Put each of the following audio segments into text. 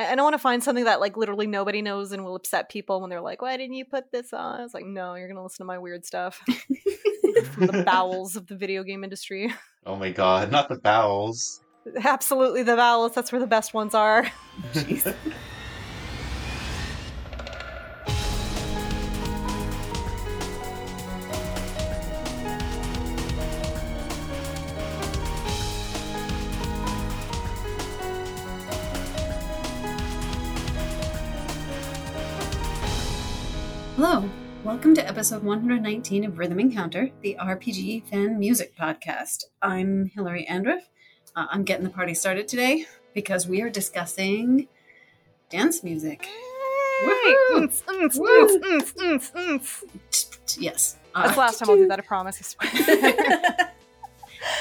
I, I don't want to find something that like literally nobody knows and will upset people when they're like, "Why didn't you put this on?" It's like, no, you're gonna listen to my weird stuff from the bowels of the video game industry. Oh my god, not the bowels. Absolutely, the bowels. That's where the best ones are. episode 119 of Rhythm Encounter, the RPG fan music podcast. I'm Hilary Andreff. Uh, I'm getting the party started today because we are discussing dance music. Yes. That's the Uh, last time I'll do that. I promise. I swear.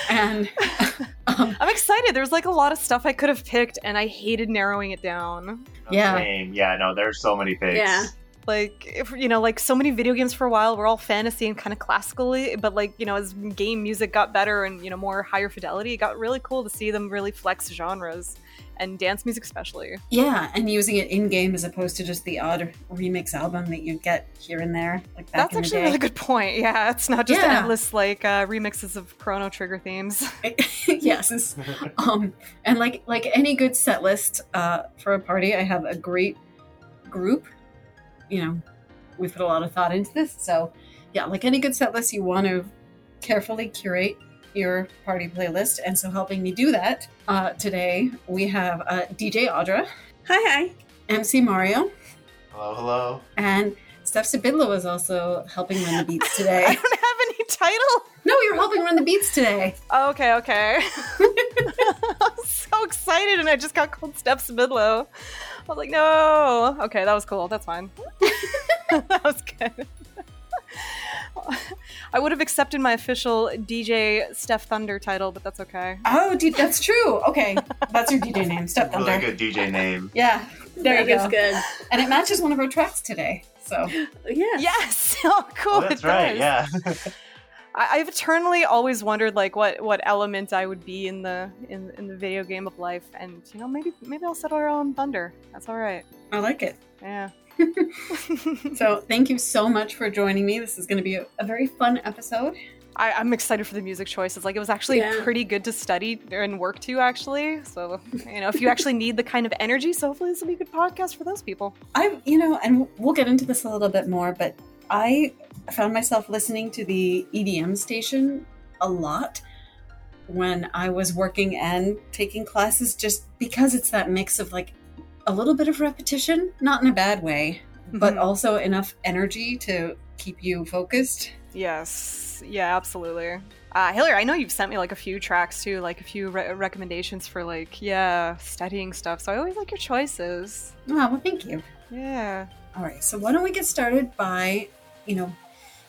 and um, I'm excited. There's like a lot of stuff I could have picked, and I hated narrowing it down. Yeah. Same. Yeah, no, there's so many picks. Yeah. Like, if you know, like so many video games for a while were all fantasy and kind of classically, but like you know, as game music got better and you know more higher fidelity, it got really cool to see them really flex genres, and dance music especially. yeah, and using it in game as opposed to just the odd remix album that you get here and there, like back That's actually a really good point. Yeah, it's not just Yeah. endless like uh, remixes of Chrono Trigger themes. yes. um, and like like any good set list uh, for a party, I have a great group. You know, we put a lot of thought into this, so yeah, like any good set list, you want to carefully curate your party playlist. And so, helping me do that uh, today, we have uh, DJ Audra, Hi, hi. MC Mario, Hello, hello. and Steph Sybydlo is also helping run the beats today. I don't have any title. no, you're helping run the beats today. Oh, okay, okay. I'm so excited, and I just got called Steps Midlow. I was like, no. Okay, that was cool. That's fine. that was good. I would have accepted my official DJ Steph Thunder title, but that's okay. Oh, dude, that's true. Okay, that's your DJ name, Steph Thunder. Really good DJ name. Yeah, there That you go. good. And it matches one of our tracks today. So Yeah. Yes. Oh, cool. Oh, that's it right. does. Yeah. I- I've eternally always wondered like what what element I would be in the in in the video game of life, and you know maybe maybe I'll settle on Thunder. That's all right. I like it. Yeah. So thank you so much for joining me. This is going to be a, a very fun episode. I, I'm excited for the music choices. Like it was actually Yeah. pretty good to study and work to actually. So you know, if you actually need the kind of energy, so hopefully this will be a good podcast for those people. I, you know, and we'll get into this a little bit more, but I found myself listening to the EDM station a lot when I was working and taking classes just because it's that mix of like a little bit of repetition, not in a bad way, but Mhm. also enough energy to keep you focused. yes, yeah, absolutely. Uh, Hilary, I know you've sent me like a few tracks too, like a few re- recommendations for like yeah studying stuff. So I always like your choices. Oh, well, thank you. Yeah. All right, so why don't we get started by, you know,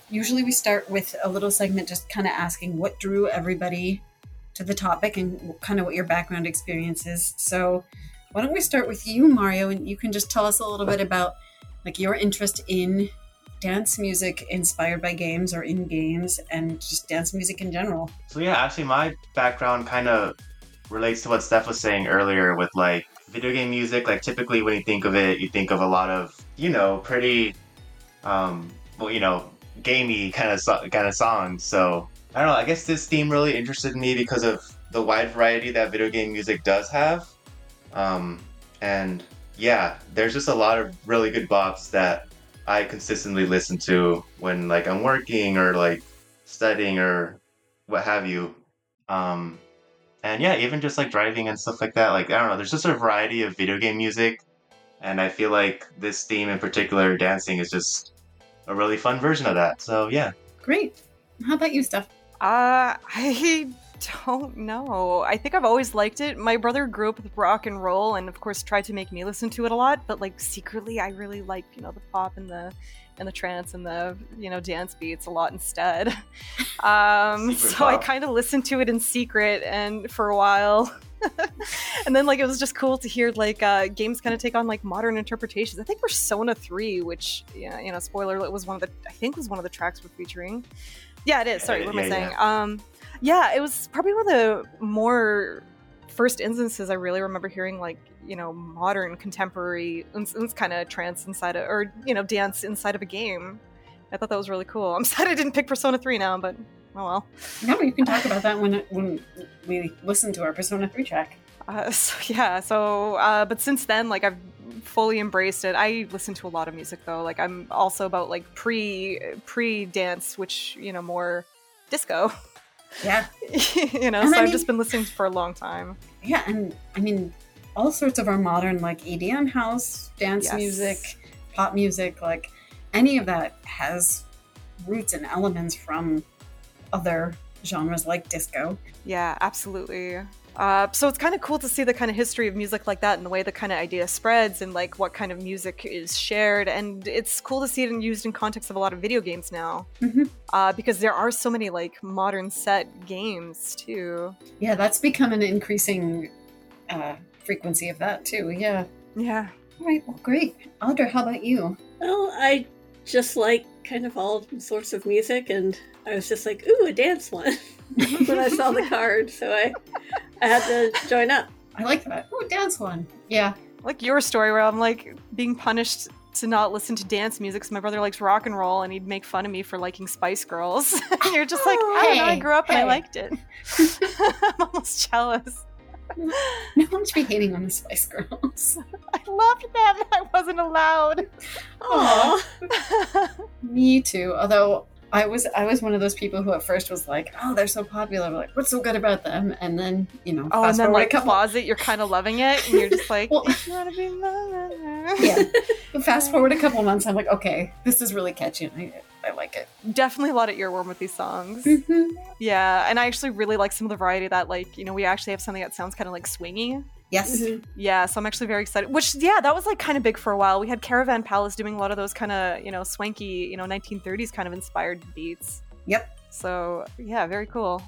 usually we start with a little segment just kind of asking what drew everybody to the topic and kind of what your background experience is. So why don't we start with you, Mario, and you can just tell us a little bit about like your interest in dance music inspired by games or in games and just dance music in general. So yeah, actually, my background kind of relates to what Steph was saying earlier with like video game music. Like typically, when you think of it, you think of a lot of you know pretty, um, you know, gamey kind of so- kind of songs. So I don't know. I guess this theme really interested me because of the wide variety that video game music does have. Um, and yeah, there's just a lot of really good bops that I consistently listen to when like I'm working or like studying or what have you. Um, and yeah, even just like driving and stuff like that. Like I don't know, there's just a variety of video game music, and I feel like this theme in particular, dancing, is just a really fun version of that. So yeah, Great. How about you, Steph? Uh, I don't know. I think I've always liked it. My brother grew up with rock and roll, and of course tried to make me listen to it a lot. But like secretly, I really like you know the pop and the and the trance and the you know dance beats a lot instead. Um, so I kind of listened to it in secret and for a while. and then like it was just cool to hear like uh, games kind of take on like modern interpretations. I think Persona 3, which yeah, you know, spoiler alert, was one of the I think was one of the tracks we're featuring. Yeah, it is. Sorry, what am I yeah, saying? Um, yeah, it was probably one of the more first instances I really remember hearing like you know modern contemporary kind of trance inside of or you know dance inside of a game. I thought that was really cool. I'm sad I didn't pick Persona 3 now, but oh well. No, you can talk about that when when we listen to our Persona 3 track. Uh, so yeah, so uh, but since then, like I've fully embraced it. I listen to a lot of music though. Like I'm also about like pre pre dance, which you know more disco. Yeah. you know, and so I I've just been listening for a long time. Yeah, and I mean, all sorts of our modern like EDM house, dance yes. music, pop music, like any of that has roots and elements from other genres like disco. Yeah, absolutely. Uh, so it's kind of cool to see the kind of history of music like that and the way the kind of idea spreads and like what kind of music is shared. And it's cool to see it and used in context of a lot of video games now, mm-hmm. uh, because there are so many like modern set games too. Yeah, that's become an increasing uh, frequency of that too. Yeah. Yeah. All right. Well, great. Audra, how about you? Well, I just like kind of all sorts of music, and I was just like, ooh, a dance one when I saw the card. So I I had to join up. I like that. Oh, dance one. Yeah. Like your story where I'm like being punished to not listen to dance music because my brother likes rock and roll and he'd make fun of me for liking Spice Girls. and you're just like, I don't know, I grew up hey. and I liked it. I'm almost jealous. No one should be hating on the Spice Girls. I loved them. I wasn't allowed. Aww. Me too. Although I was I was one of those people who at first was like, "Oh, they're so popular. like, what's so good about them?" And then you know, oh, and then like couple... closet, you're kind of loving it, and you're just like, well, "You want to be Yeah. Fast forward a couple months, I'm like, okay, this is really catchy. And I, I like it. Definitely a lot of earworm with these songs. Mm-hmm. Yeah, and I actually really like some of the variety that, like, you know, we actually have something that sounds kind of like swingy. Yes. Mm-hmm. Yeah, so I'm actually very excited. Which, yeah, that was like kind of big for a while. We had Caravan Palace doing a lot of those kind of, you know, swanky, you know, 1930s kind of inspired beats. Yep. So, yeah, very cool.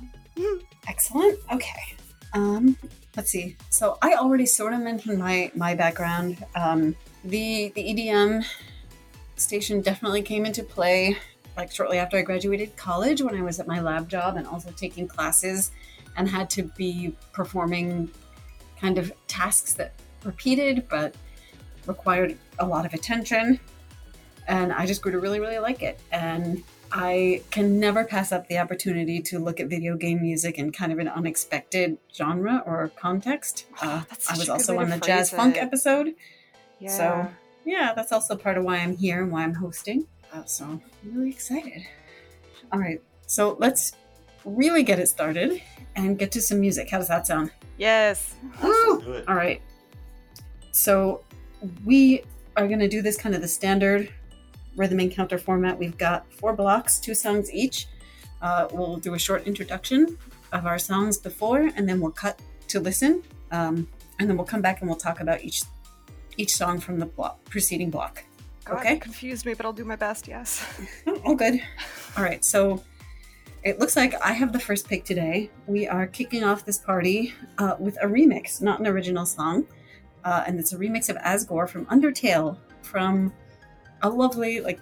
Excellent. Okay. Um, let's see. So I already sort of mentioned my my background. Um, the the EDM station definitely came into play like shortly after I graduated college when I was at my lab job and also taking classes and had to be performing kind of tasks that repeated but required a lot of attention. And I just grew to really, really like it. And I can never pass up the opportunity to look at video game music in kind of an unexpected genre or context. Uh, I was also on the jazz it. funk episode. Yeah. So, yeah, that's also part of why I'm here and why I'm hosting. Uh, so, I'm really excited. All right, so let's really get it started and get to some music. How does that sound? Yes. Woo! All right. So we are going to do this kind of the standard rhythm encounter format. We've got four blocks, two songs each. Uh, we'll do a short introduction of our songs before, and then we'll cut to listen, um, and then we'll come back and we'll talk about each each song from the block, preceding block. God, okay. Confused me, but I'll do my best. Yes. oh, all good. All right. So it looks like I have the first pick today. We are kicking off this party uh, with a remix, not an original song. Uh, and it's a remix of Asgore from Undertale from a lovely, like,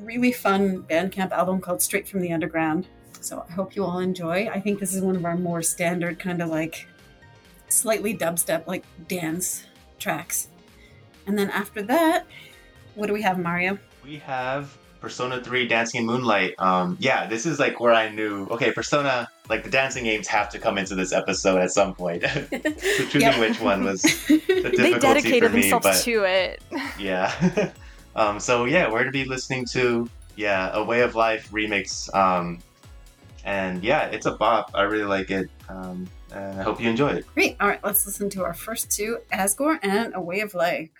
really fun Bandcamp album called Straight from the Underground. So I hope you all enjoy. I think this is one of our more standard, kind of like slightly dubstep, like dance tracks. And then after that, what do we have, Mario? We have Persona 3 Dancing in Moonlight. Um, yeah, this is like where I knew, okay, Persona, like the dancing games have to come into this episode at some point. so choosing yep. which one was the difficulty They dedicated for me, themselves but, to it. yeah. um, so yeah, we're to be listening to, yeah, A Way of Life remix. Um, and yeah, it's a bop. I really like it. Um, and I hope you enjoy it. Great. All right, let's listen to our first two Asgore and A Way of Life.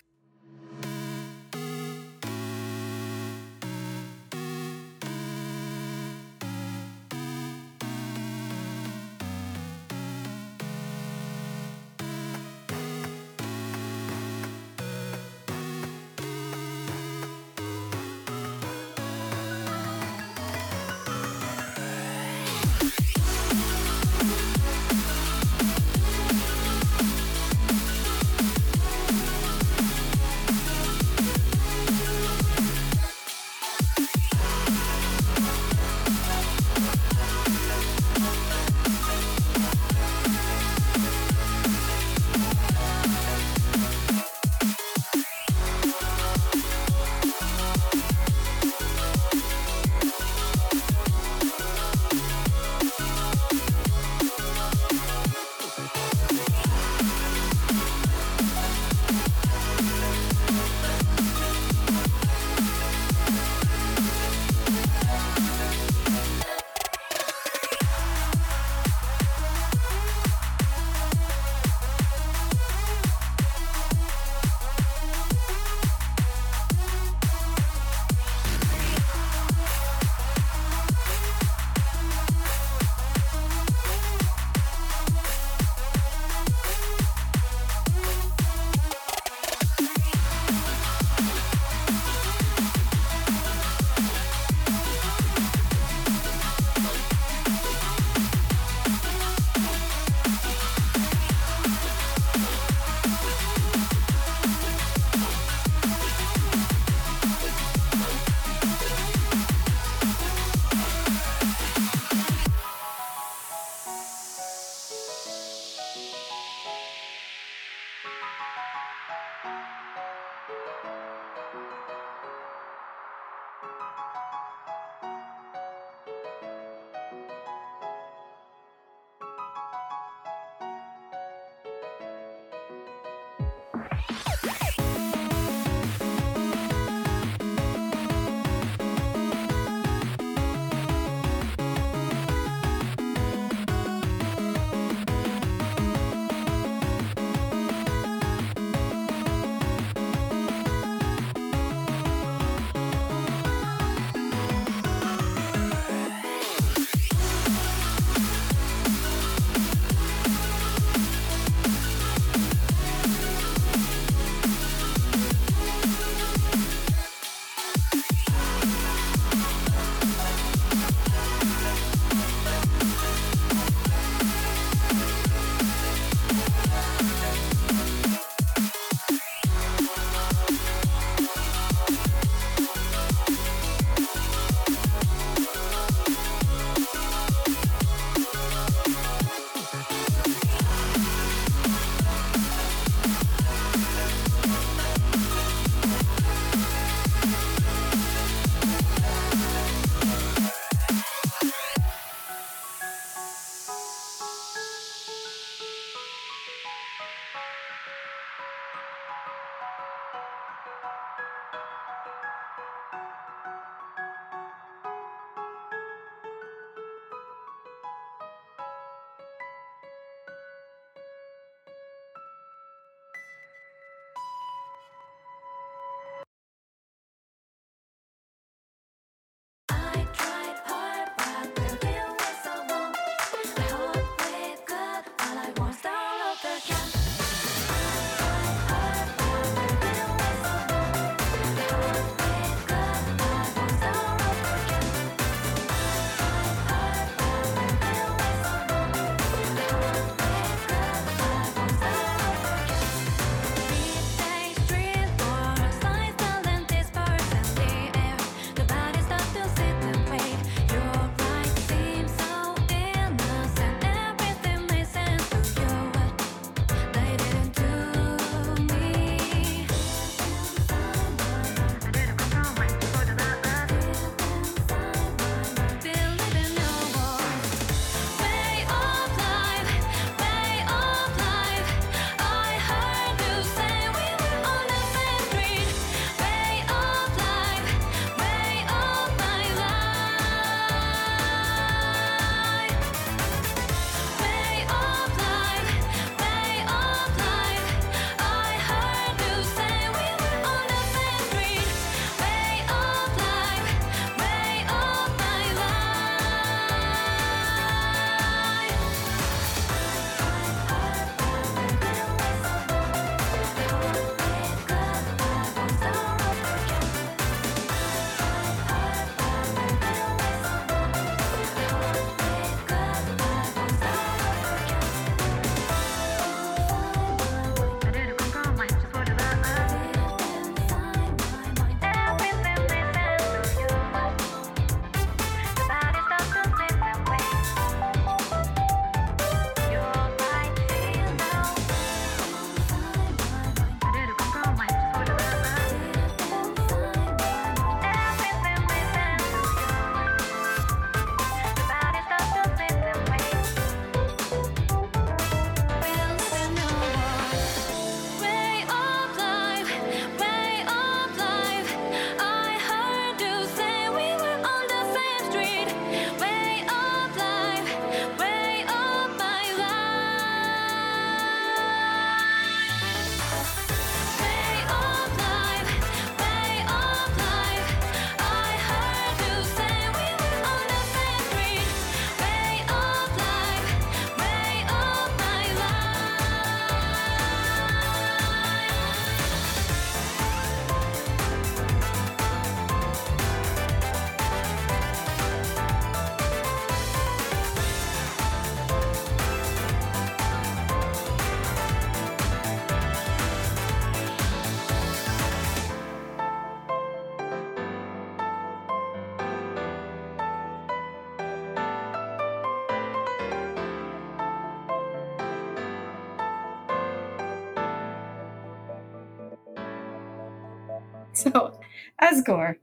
So, Asgore,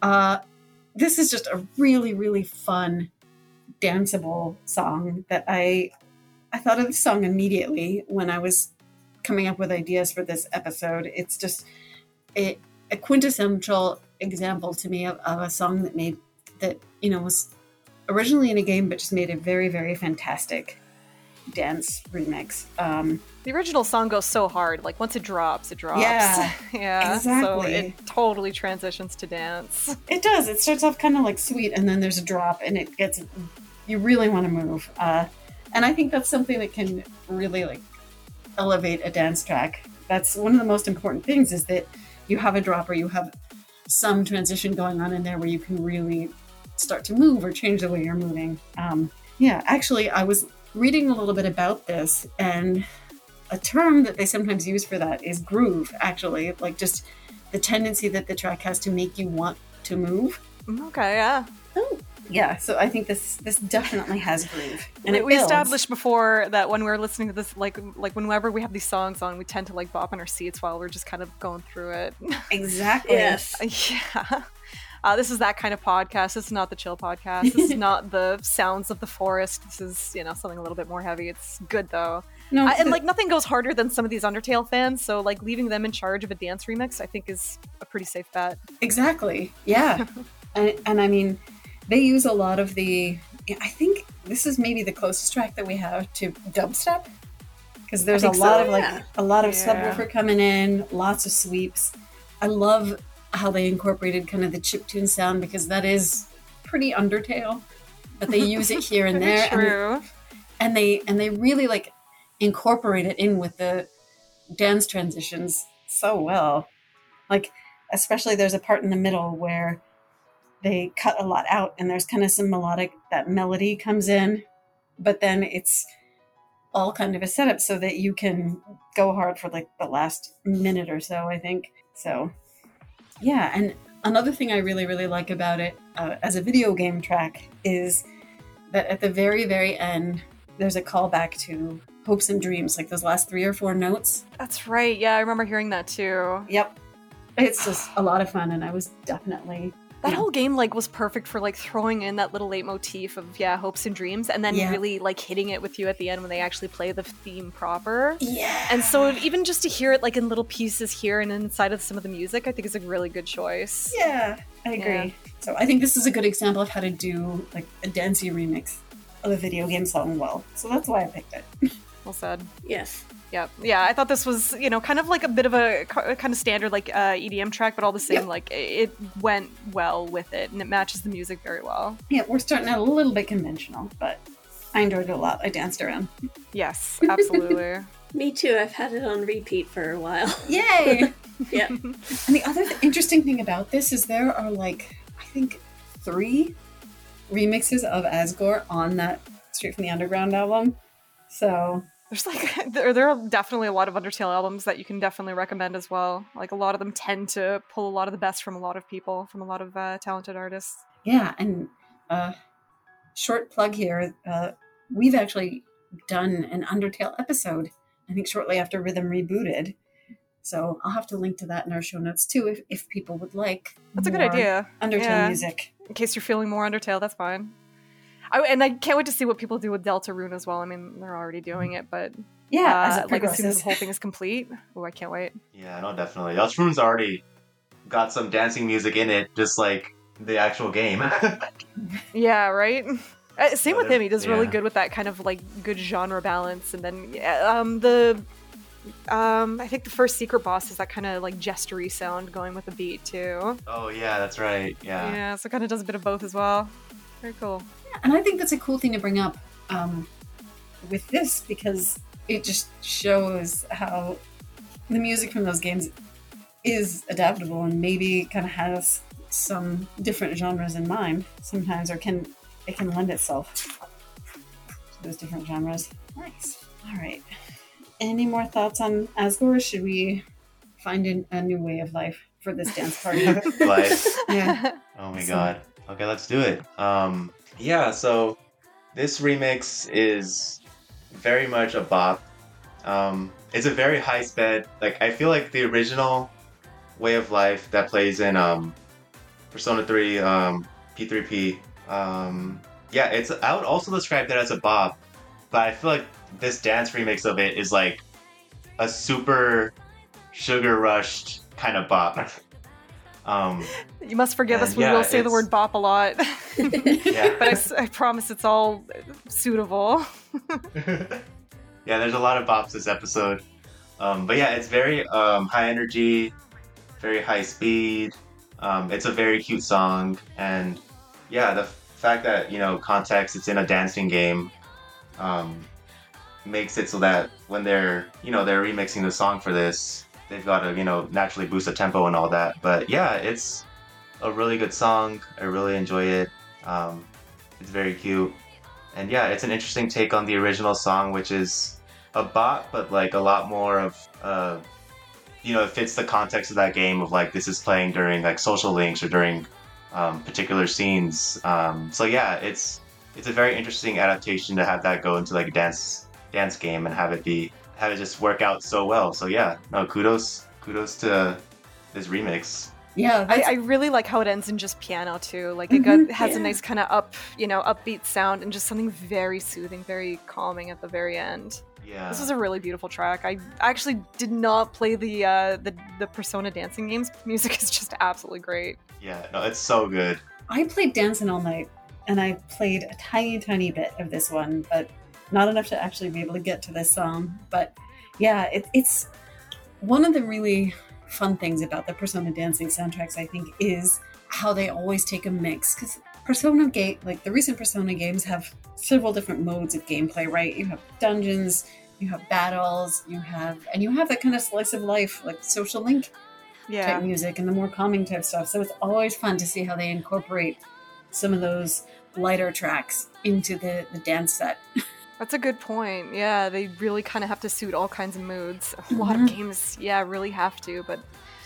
uh, this is just a really, really fun, danceable song that I I thought of the song immediately when I was coming up with ideas for this episode. It's just a, a quintessential example to me of, of a song that made that you know was originally in a game but just made a very very fantastic dance remix um The original song goes so hard. Like once it drops, it drops. Yeah, yeah. So it totally transitions to dance. it does it starts off kind of like sweet and then there's a drop and it gets you really want to move uh and i think that's something that can really like elevate a dance track that's one of the most important things is that you have a drop or you have some transition going on in there where you can really start to move or change the way you're moving um yeah actually i was reading a little bit about this and a term that they sometimes use for that is groove actually like just the tendency that the track has to make you want to move mm, Okay, yeah. Oh, yeah so i think this this definitely has groove and we, it we established before that when we're listening to this, like like whenever we have these songs on, we tend to like bop in our seats while we're just kind of going through it. exactly yes. yeah. Uh, this is that kind of podcast. This is not the chill podcast. This is not the sounds of the forest. This is, you know, something a little bit more heavy. It's good though. no I, and the- like nothing goes harder than some of these Undertale fans. So like leaving them in charge of a dance remix, I think is a pretty safe bet. exactly yeah and, and i mean they use a lot of the i think this is maybe the closest track that we have to dubstep because there's a think so, lot of yeah. like a lot of Yeah. subwoofer coming in lots of sweeps i love how they incorporated kind of the chip tune sound because that is pretty undertale but they use it here and there and and they and they really like incorporate it in with the dance transitions so well. Like especially there's a part in the middle where they cut a lot out and there's kind of some melodic that melody comes in but then it's all kind of a setup so that you can go hard for like the last minute or so i think. So yeah and another thing i really really like about it uh, as a video game track is that at the very very end there's a callback to hopes and dreams like those last three or four notes That's right. Yeah, I remember hearing that too. yep it's just a lot of fun and i was definitely That whole game like was perfect for like throwing in that little leitmotif of yeah, hopes and dreams, and then Yeah. really like hitting it with you at the end when they actually play the theme proper. yeah And so even just to hear it like in little pieces here and inside of some of the music, I think is a really good choice. yeah i agree so i think this is a good example of how to do like a dancey remix of a video game song well so that's why i picked it Well said. Yes. Yeah, yeah. I thought this was, you know, kind of like a bit of a ki- kind of standard like uh, EDM track, but all the same, Yep. like it went well with it, and it matches the music very well. yeah we're starting out a little bit conventional but i enjoyed it a lot i danced around Yes, absolutely. Me too. I've had it on repeat for a while. yay yeah. And the other th- interesting thing about this is there are like, I think, three remixes of Asgore on that Straight from the Underground album. So, There's like there, there are definitely a lot of Undertale albums that you can definitely recommend as well. Like a lot of them tend to pull a lot of the best from a lot of people, from a lot of uh, talented artists. yeah, and uh, short plug here uh, we've actually done an Undertale episode, I think, shortly after Rhythm rebooted. So, I'll have to link to that in our show notes too if, if people would like. That's a good idea. Undertale Yeah. music. In case you're feeling more Undertale, that's fine. I, and I can't wait to see what people do with Deltarune as well. I mean, they're already doing it, but Yeah, as uh, it like as soon as the whole thing is complete, oh, I can't wait. Yeah, no, definitely. Deltarune's already got some dancing music in it, just like the actual game. Yeah, right. Uh, same with him. He does really good with that kind of like good genre balance, and then yeah, um, the um, I think the first secret boss is that kind of like gestury sound going with the beat too. oh yeah, that's right. Yeah, Yeah. so kind of does a bit of both as well. Very cool. And I think that's a cool thing to bring up um, with this because it just shows how the music from those games is adaptable and maybe kind of has some different genres in mind sometimes, or can it can lend itself to those different genres. Nice. All right. Any more thoughts on Asgore? Should we find an, a new way of life for this dance party? Life. yeah. Oh my So- god. Okay, let's do it. Um, yeah, so this remix is very much a bop. Um, it's a very high sped. Like I feel like the original Way of Life that plays in um, Persona 3 um, P3P. Um, yeah, it's I would also describe that as a bop, but I feel like this dance remix of it is like a super sugar rushed kind of bop. um, You must forgive us. We yeah, will say the word bop a lot, yeah. but I promise it's all suitable. yeah, there's a lot of bops this episode. Um, but yeah, it's very um, high energy, very high speed. Um, it's a very cute song, and yeah, the fact that you know context, it's in a dancing game, um, makes it so that when they're you know they're remixing the song for this, they've got to you know naturally boost the tempo and all that. But yeah, it's a really good song. I really enjoy it. Um, it's very cute. And yeah, it's an interesting take on the original song, which is a bop, but like a lot more of, uh, you know, it fits the context of that game of like this is playing during like social links or during um, particular scenes. Um, so yeah, it's it's a very interesting adaptation to have that go into like a dance dance game and have it be have it just work out so well. So yeah, no kudos kudos to this remix. Yeah, I, I really like how it ends in just piano too. Like it Mhm, got, has yeah. a nice kind of up, you know, upbeat sound and just something very soothing, very calming at the very end. Yeah. This is a really beautiful track. I actually did not play the uh, the the Persona dancing games. Music is just absolutely great. yeah, no, it's so good. I played Dancing All Night, and I played a tiny, tiny bit of this one, but not enough to actually be able to get to this song. But yeah, it, it's one of the really fun things about the Persona dancing soundtracks. I think is how they always take a mix because Persona game, like the recent Persona games, have several different modes of gameplay. Right, you have dungeons, you have battles, you have, and you have that kind of slice of life, like social link type music and the more calming type stuff. So it's always fun to see how they incorporate some of those lighter tracks into the, the dance set. that's a good point. Yeah, they really kind of have to suit all kinds of moods. A lot of Mhm. games, yeah, really have to. But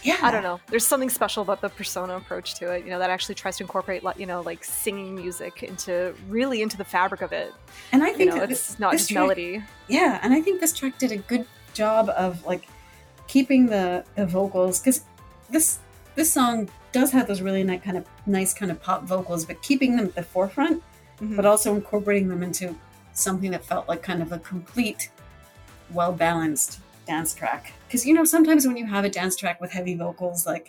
Yeah. I don't know. There's something special about the Persona approach to it. You know, that actually tries to incorporate, you know, like singing music into really into the fabric of it. And I You think know, that it's this, not this just track- melody. Yeah, and I think this track did a good job of like keeping the, the vocals because this this song does have those really nice kind of nice kind of pop vocals, but keeping them at the forefront, Mhm. but also incorporating them into something that felt like kind of a complete, well balanced dance track. Because you know sometimes when you have a dance track with heavy vocals, like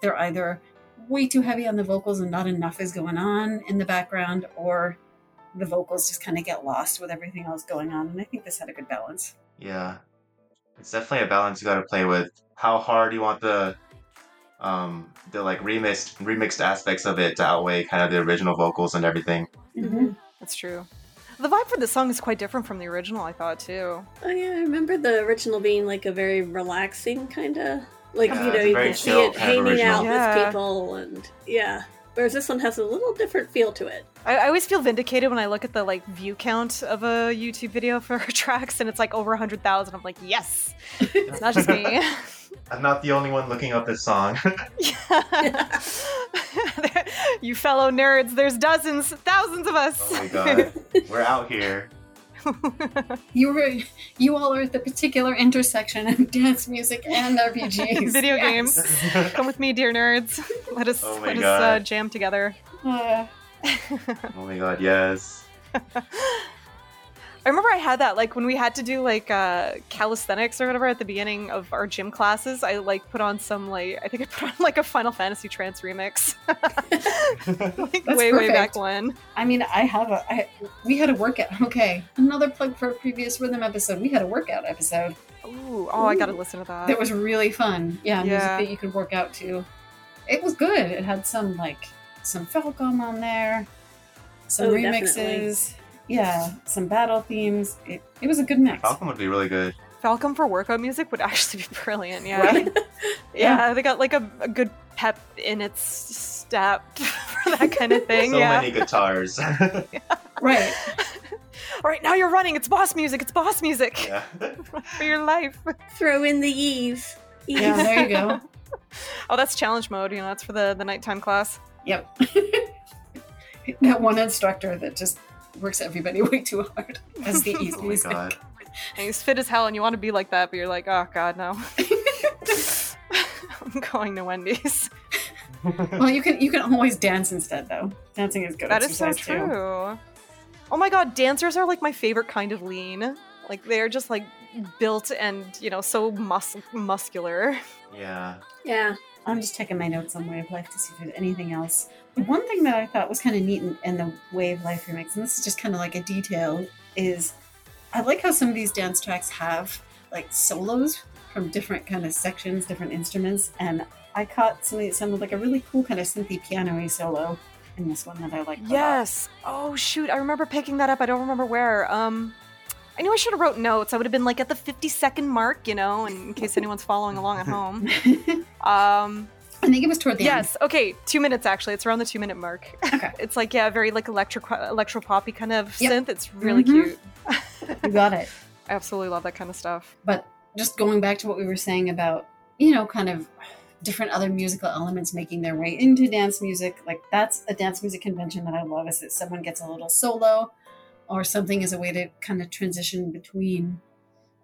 they're either way too heavy on the vocals and not enough is going on in the background, or the vocals just kind of get lost with everything else going on. And I think this had a good balance. Yeah, it's definitely a balance you got to play with. How hard you want the um the like remixed remixed aspects of it to outweigh kind of the original vocals and everything. Mhm. That's true. The vibe for the song is quite different from the original, I thought too. Oh yeah, I remember the original being like a very relaxing kind of like Yeah, you know you very can see it hanging original. out Yeah. with people and yeah. Whereas this one has a little different feel to it. I, I always feel vindicated when I look at the like view count of a YouTube video for her tracks, and it's like over hundred thousand. I'm like, yes, it's not just me. I'm not the only one looking up this song. Yeah. you fellow nerds, there's dozens, thousands of us. oh my god, we're out here. You were, you all are at the particular intersection of dance music and RPGs. Video Yes. games. Come with me, dear nerds. Let us Oh my let us uh, jam together. Uh, oh my god, yes. I remember I had that like when we had to do like uh, calisthenics or whatever at the beginning of our gym classes. I like put on some like I think I put on like a Final Fantasy Trance remix, like That's way way back when. I mean, I have a. I, we had a workout. Okay, another plug for a previous rhythm episode. We had a workout episode Ooh, oh, I gotta listen to that. that was really fun. Yeah, music that you could work out to. It was good. It had some like some Falcom on there, some Oh, remixes. definitely. Yeah, some battle themes. It, it was a good mix. Falcom would be really good. Falcom for workout music would actually be brilliant. Yeah, Right? yeah, they got like a, a good pep in its step for that kind of thing. so yeah. many guitars. right. All right, now you're running. It's boss music. It's boss music yeah. for your life. Throw in the Ys. Ys. Yeah, there you go. Oh, that's challenge mode. You know, that's for the the nighttime class. Yep. that one instructor that just works everybody way too hard as the easy Oh my music. god. And he's fit as hell, and you want to be like that, but you're like, oh god, no. I'm going to Wendy's. well, you can you can always dance instead, though. Dancing is good. That is so exercise, too. true. Oh my god, dancers are like my favorite kind of lean. Like they're just like built and you know so mus- muscular. Yeah. Yeah. I'm just checking my notes on Way of Life to see if there's anything else. The one thing that I thought was kind of neat in, in the Way of Life remix, and this is just kind of like a detail, is I like how some of these dance tracks have like solos from different kind of sections, different instruments, and I caught something that sounded like a really cool kind of synthy piano-y solo in this one that I like. Yes. Oh shoot, I remember picking that up. I don't remember where. Um I knew I should have wrote notes. I would have been like at the 50 second mark, you know, in case anyone's following along at home. Um I think it was toward the end. Yes. Okay. Two minutes actually. It's around the two minute mark. Okay. it's like yeah, very like electro electro poppy kind of Yep. synth. It's really Mhm. cute. You got it. I absolutely love that kind of stuff. But just going back to what we were saying about, you know, kind of different other musical elements making their way into dance music, like that's a dance music convention that I love is that someone gets a little solo or something as a way to kind of transition between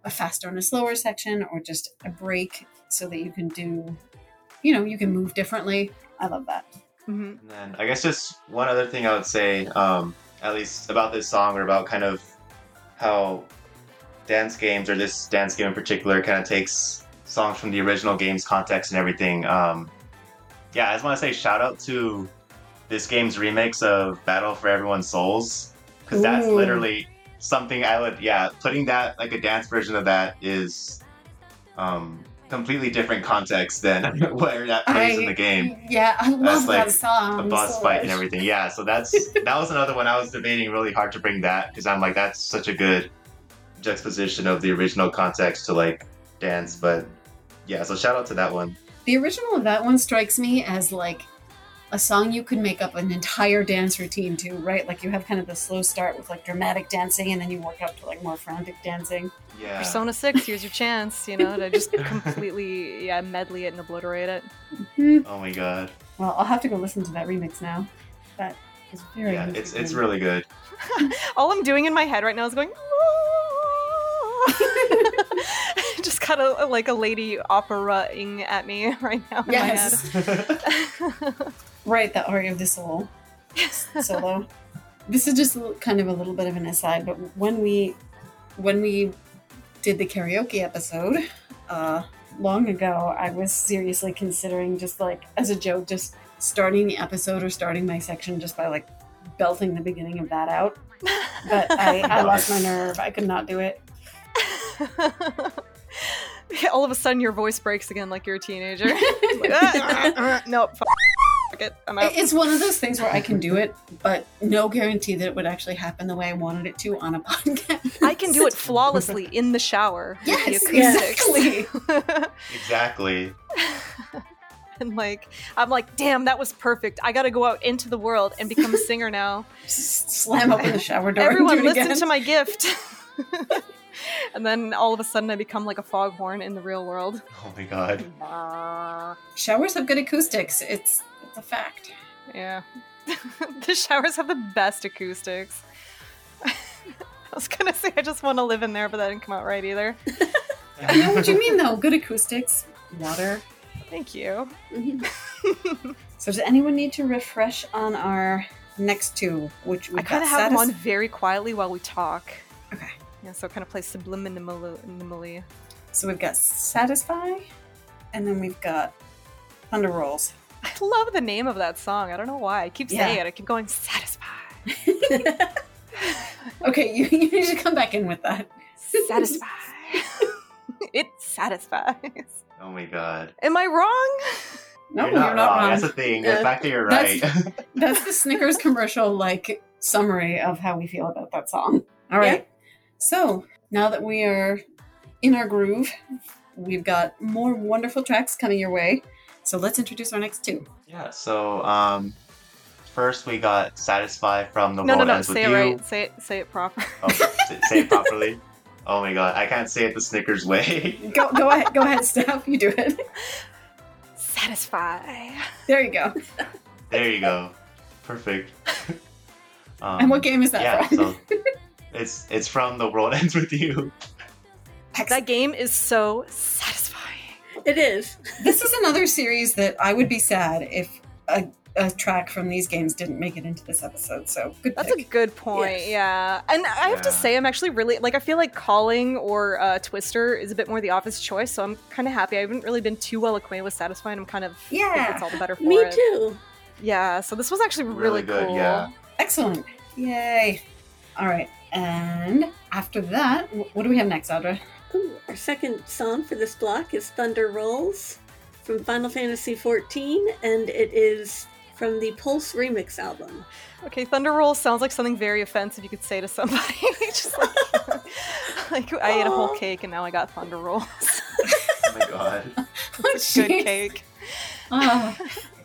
a faster and a slower section or just a break so that you can do, you know, you can move differently. I love that. hmm And then I guess just one other thing I would say, um, at least about this song or about kind of how dance games or this dance game in particular kind of takes songs from the original game's context and everything. Um, yeah, I just want to say shout out to this game's remix of Battle for Everyone's Souls because that's literally something I would yeah putting that like a dance version of that is um, completely different context than where that plays in the game Yeah, I love like that song. the boss so fight and everything. Yeah, so that's that was another one I was debating really hard to bring that because I'm like that's such a good juxtaposition of the original context to like dance. But yeah, so shout out to that one. The original of that one strikes me as like a song you could make up an entire dance routine to, right? Like you have kind of the slow start with like dramatic dancing and then you work up to like more frantic dancing. Yeah, Persona 6, here's your chance, you know, to just completely yeah, medley it and obliterate it. Mhm. oh my god, Well, I'll have to go listen to that remix now. That is very yeah, it's it's really good. All I'm doing in my head right now is going. just kind of like a lady operaing at me right now in Yes. Right, the Aria of the Soul solo. this is just kind of a little bit of an aside, but when we when we did the karaoke episode uh, long ago, I was seriously considering just like as a joke, just starting the episode or starting my section just by like belting the beginning of that out. But I, I lost my nerve. I could not do it. All of a sudden, your voice breaks again like you're a teenager. Like, "Ah, ah, ah, nope, fuck it, I'm out. It's one of those things where I can do it, but no guarantee that it would actually happen the way I wanted it to on a podcast. I can do it flawlessly in the shower. with the Yes, exactly. exactly. and like, I'm like, damn, that was perfect. I got to go out into the world and become a singer now. Just slam open the shower door. Everyone, and do it listen again. to my gift. and then all of a sudden, I become like a foghorn in the real world. Oh my god. Ah, Showers have good acoustics. It's it's a fact. yeah. the showers have the best acoustics. I was gonna say I just want to live in there, but that didn't come out right either. I know what you mean though. Good acoustics, water. Thank you. Mhm. So does anyone need to refresh on our next two? Which we I kind of have them on very quietly while we talk. Okay. Yeah, so it kind of plays subliminally. So we've got satisfy, and then we've got thunder rolls. I love the name of that song. I don't know why. I keep Yeah. saying it. I keep going satisfy, Okay, you, you need to come back in with that. satisfy. it satisfies. Oh my god. Am I wrong? No, you're not, wrong. That's the thing. The Uh, fact that you're that's- right. That's the Snickers commercial like summary of how we feel about that song. All right. So now that we are in our groove, we've got more wonderful tracks coming your way. So let's introduce our next two. yeah. So um, first we got "Satisfy" from the No, no, World no. Ends with Say it You. right. Say it. Say it proper. Oh, say- say it properly. Oh my god, I can't say it the Snickers way. Go, go ahead, go ahead, Steph. You do it. Satisfy. There you go. there you go. Perfect. Um, And what game is that yeah, from? so it's it's from The World Ends with You. That game is so satisfying. It is. this is another series that I would be sad if a, a track from these games didn't make it into this episode. So good. That's a good point. Yes. Yeah, and I have to say, I'm actually really like. I feel like calling or uh, Twister is a bit more the office choice, so I'm kind of happy. I haven't really been too well acquainted with Satisfying. I'm kind of think Yeah. it's all the better for Me it. too. Yeah, so this was actually really, Really good, cool. yeah. excellent. Yay! All right, and after that, what do we have next, Audra? Ooh, our second song for this block is Thunder Rolls from Final Fantasy XIV, and it is from the Pulse Remix album. Okay, Thunder Rolls sounds like something very offensive you could say to somebody. Just like, like I ate a whole cake and now I got Thunder Rolls. Oh my god. it's a good cake, Ah,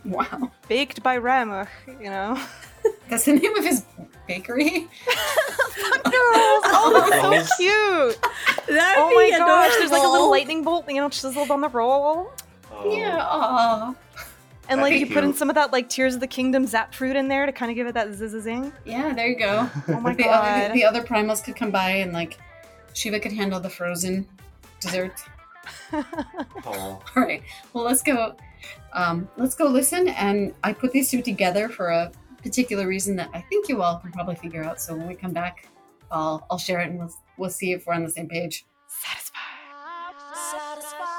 wow, baked by Ramuh. You know. That's the name of his bakery. Thunder Rolls. Oh, that's so cute. That'd Oh my be gosh, there's like a little lightning bolt, you know, chiseled on the roll. Oh. Yeah. Aw. And That'd like be you put in some of that like Tears of the Kingdom zap fruit in there to kind of give it that zing. Yeah, there you go. Oh my the other god. the other primals could come by and like Shiva could handle the frozen desserts. Oh. All right. Well, let's go. Um, let's go listen. And I put these two together for a particular reason that I think you all can probably figure out. So when we come back, I'll I'll share it and we'll we'll see if we're on the same page. Satisfied. You're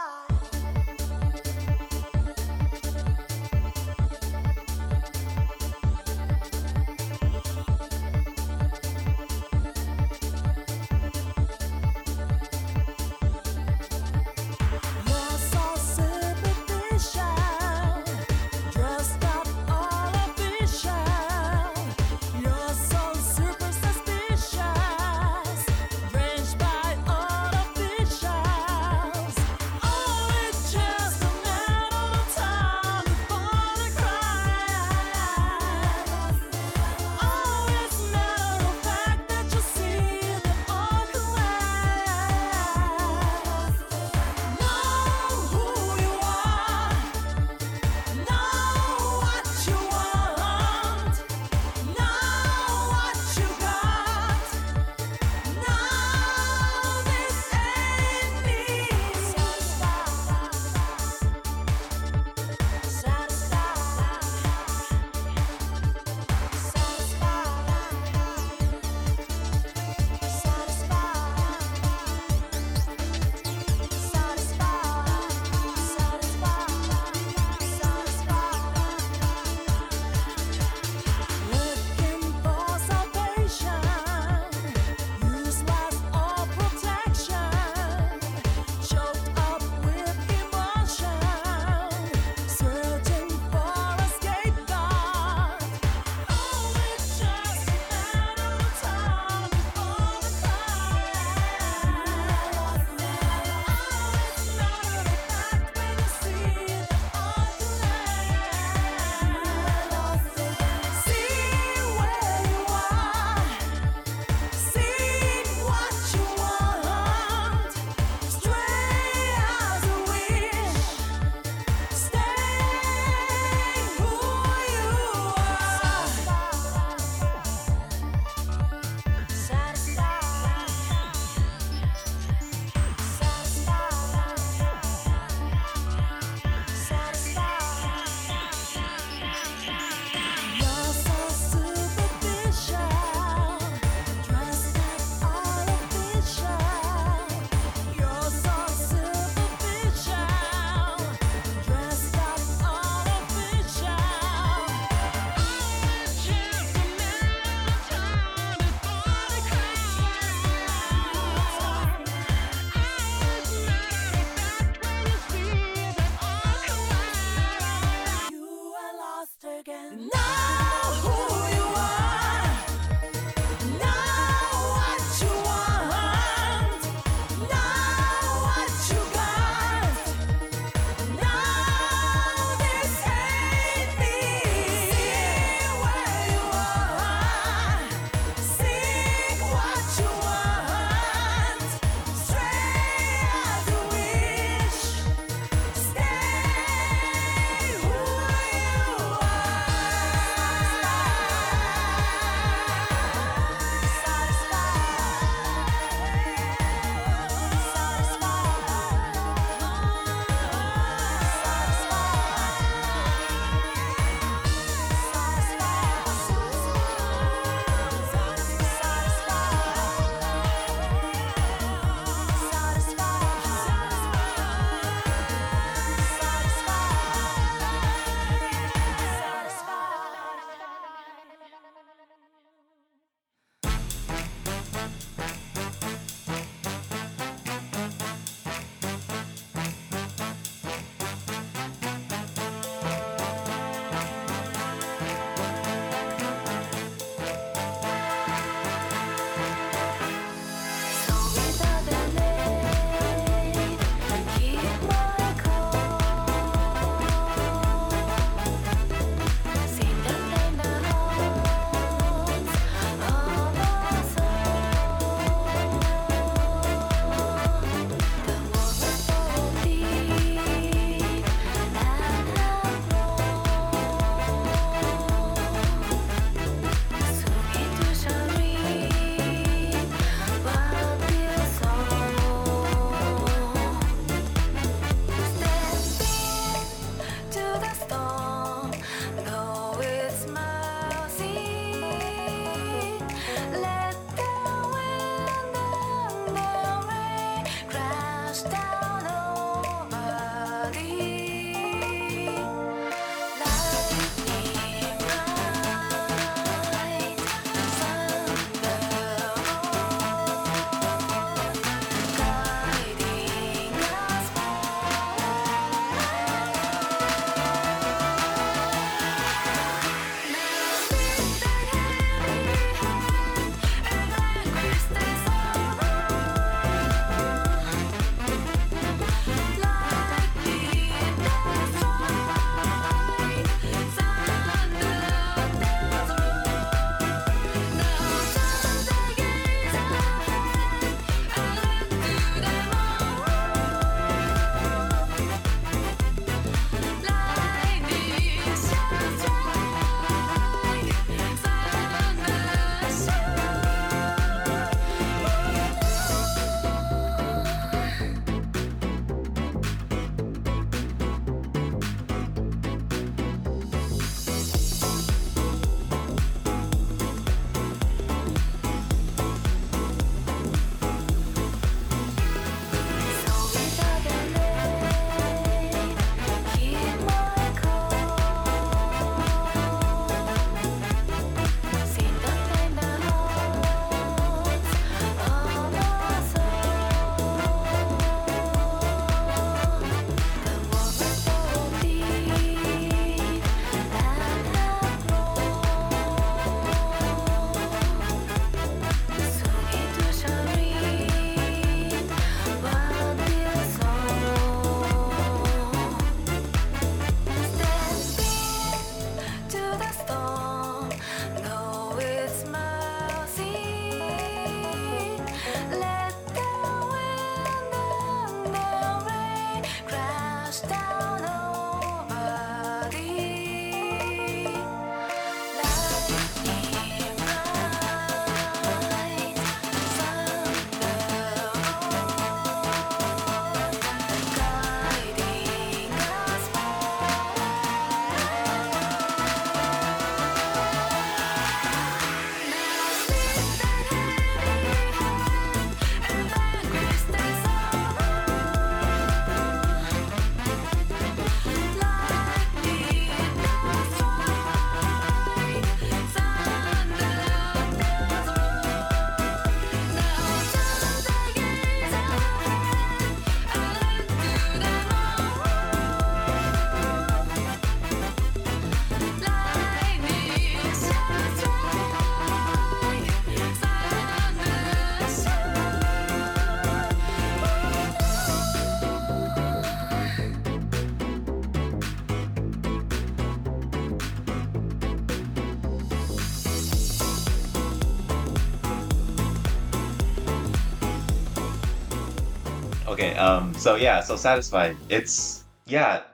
Okay, um, so yeah, so satisfied. It's yeah,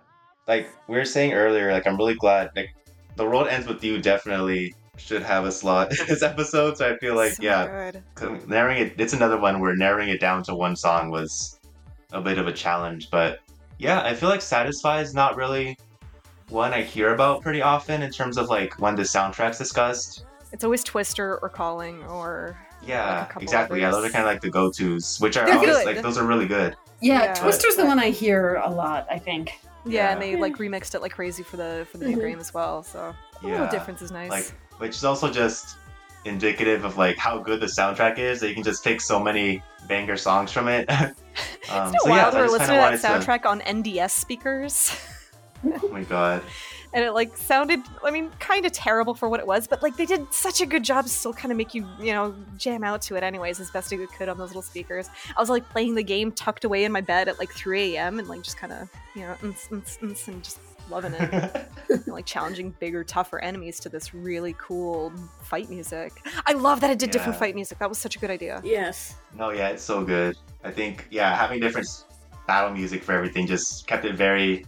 like we were saying earlier, like I'm really glad like the world ends with you definitely should have a slot in this episode. So I feel like So yeah, good. narrowing it it's another one where narrowing it down to one song was a bit of a challenge. But yeah, I feel like Satisfy is not really one I hear about pretty often in terms of like when the soundtrack's discussed. It's always Twister or Calling or Yeah, couple exactly. Yeah, those are kind of like the go-tos, which are They're always good. like those are really good. Yeah, Yeah. Twister's the one I hear a lot, I think. yeah, and Yeah. they like remixed it like crazy for the for the new Mhm. game as well. So a Yeah. little difference is nice. like which is also just indicative of like how good the soundtrack is that you can just pick so many banger songs from it. um, Isn't so yeah, wild? I We're listening kind to of that wanted to. soundtrack on NDS speakers. Oh my god. And it like sounded i mean kind of terrible for what it was but like they did such a good job still kind of make you you know jam out to it anyways as best as you could on those little speakers i was like playing the game tucked away in my bed at like 3 a.m and like just kind of you know ns, ns, ns, and just loving it and, like challenging bigger tougher enemies to this really cool fight music i love that it did different fight music that was such a good idea Yes. no, yeah, it's so good. I think yeah, having different battle music for everything just kept it very.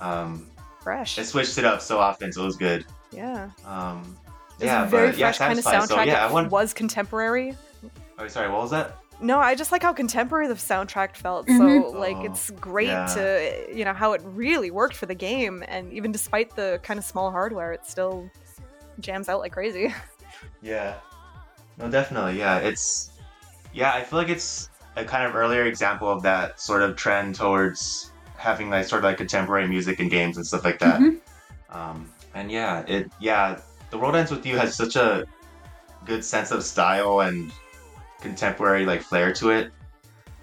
Um, fresh it switched it up so often, so it was good. yeah Um, yeah, a very but yeah, fresh kind of soundtrack So yeah, I want. was contemporary Oh, sorry, what was that? No, I just like how contemporary the soundtrack felt. Mhm. So like Oh, it's great yeah. to you know how it really worked for the game, and even despite the kind of small hardware, it still jams out like crazy. Yeah. No, definitely. Yeah, it's yeah. I feel like it's a kind of earlier example of that sort of trend towards having like sort of like contemporary music and games and stuff like that. Mhm. Um, and yeah, it yeah. The World Ends with You has such a good sense of style and contemporary like flair to it.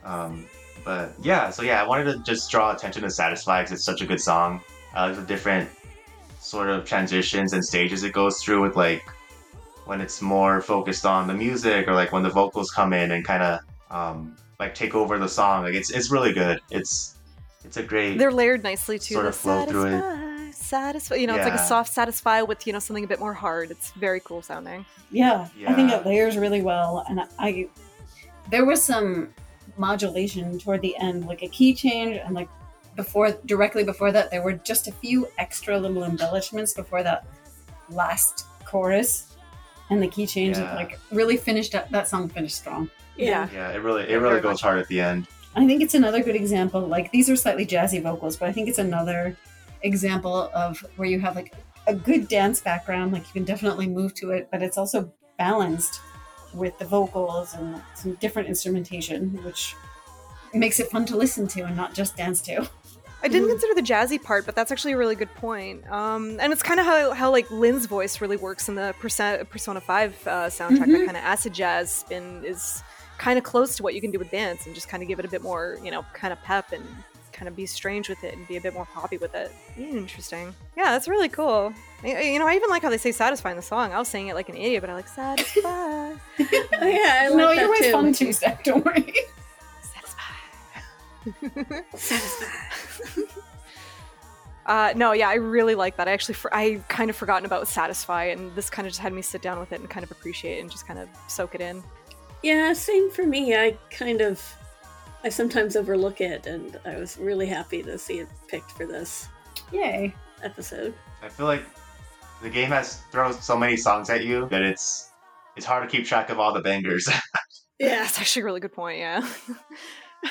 Um, but yeah, so yeah, I wanted to just draw attention to Satisfy because it's such a good song. I like the different sort of transitions and stages it goes through with like when it's more focused on the music or like when the vocals come in and kind of um, like take over the song. Like it's it's really good. It's it's a great They're layered nicely too. Sort the of flow through it. satisfy, satisfy. You know, it's like a soft satisfy with you know something a bit more hard. It's very cool sounding. Yeah, I think it layers really well, and I there was some modulation toward the end, like a key change, and like before directly before that, there were just a few extra little embellishments before that last chorus, and the key change Yeah. like really finished up that song finished strong. Yeah. yeah. It really it really very goes hard at the end. I think it's another good example. Like these are slightly jazzy vocals, but I think it's another example of where you have like a good dance background. Like you can definitely move to it, but it's also balanced with the vocals and some different instrumentation, which makes it fun to listen to and not just dance to. I didn't consider the jazzy part, but that's actually a really good point. Um, and it's kind of how, how like Lyn's voice really works in the Persona Five uh, soundtrack. That Mhm. kind of acid jazz spin is kind of close to what you can do with dance, and just kind of give it a bit more, you know, kind of pep and kind of be strange with it and be a bit more poppy with it. Interesting. Yeah, that's really cool. You know, I even like how they say "satisfy" in the song. I was saying it like an idiot, but I like "satisfy." Oh yeah, I like no, that you're always too. fun too, Zach. Don't worry. Satisfy. uh, no, yeah, I really like that. I actually, for- I kind of forgotten about satisfy, and this kind of just had me sit down with it and kind of appreciate it and just kind of soak it in. Yeah, same for me. I kind of, I sometimes overlook it, and I was really happy to see it picked for this Yay. episode. I feel like the game has throws so many songs at you that it's it's hard to keep track of all the bangers. Yeah, that's actually a really good point. Yeah.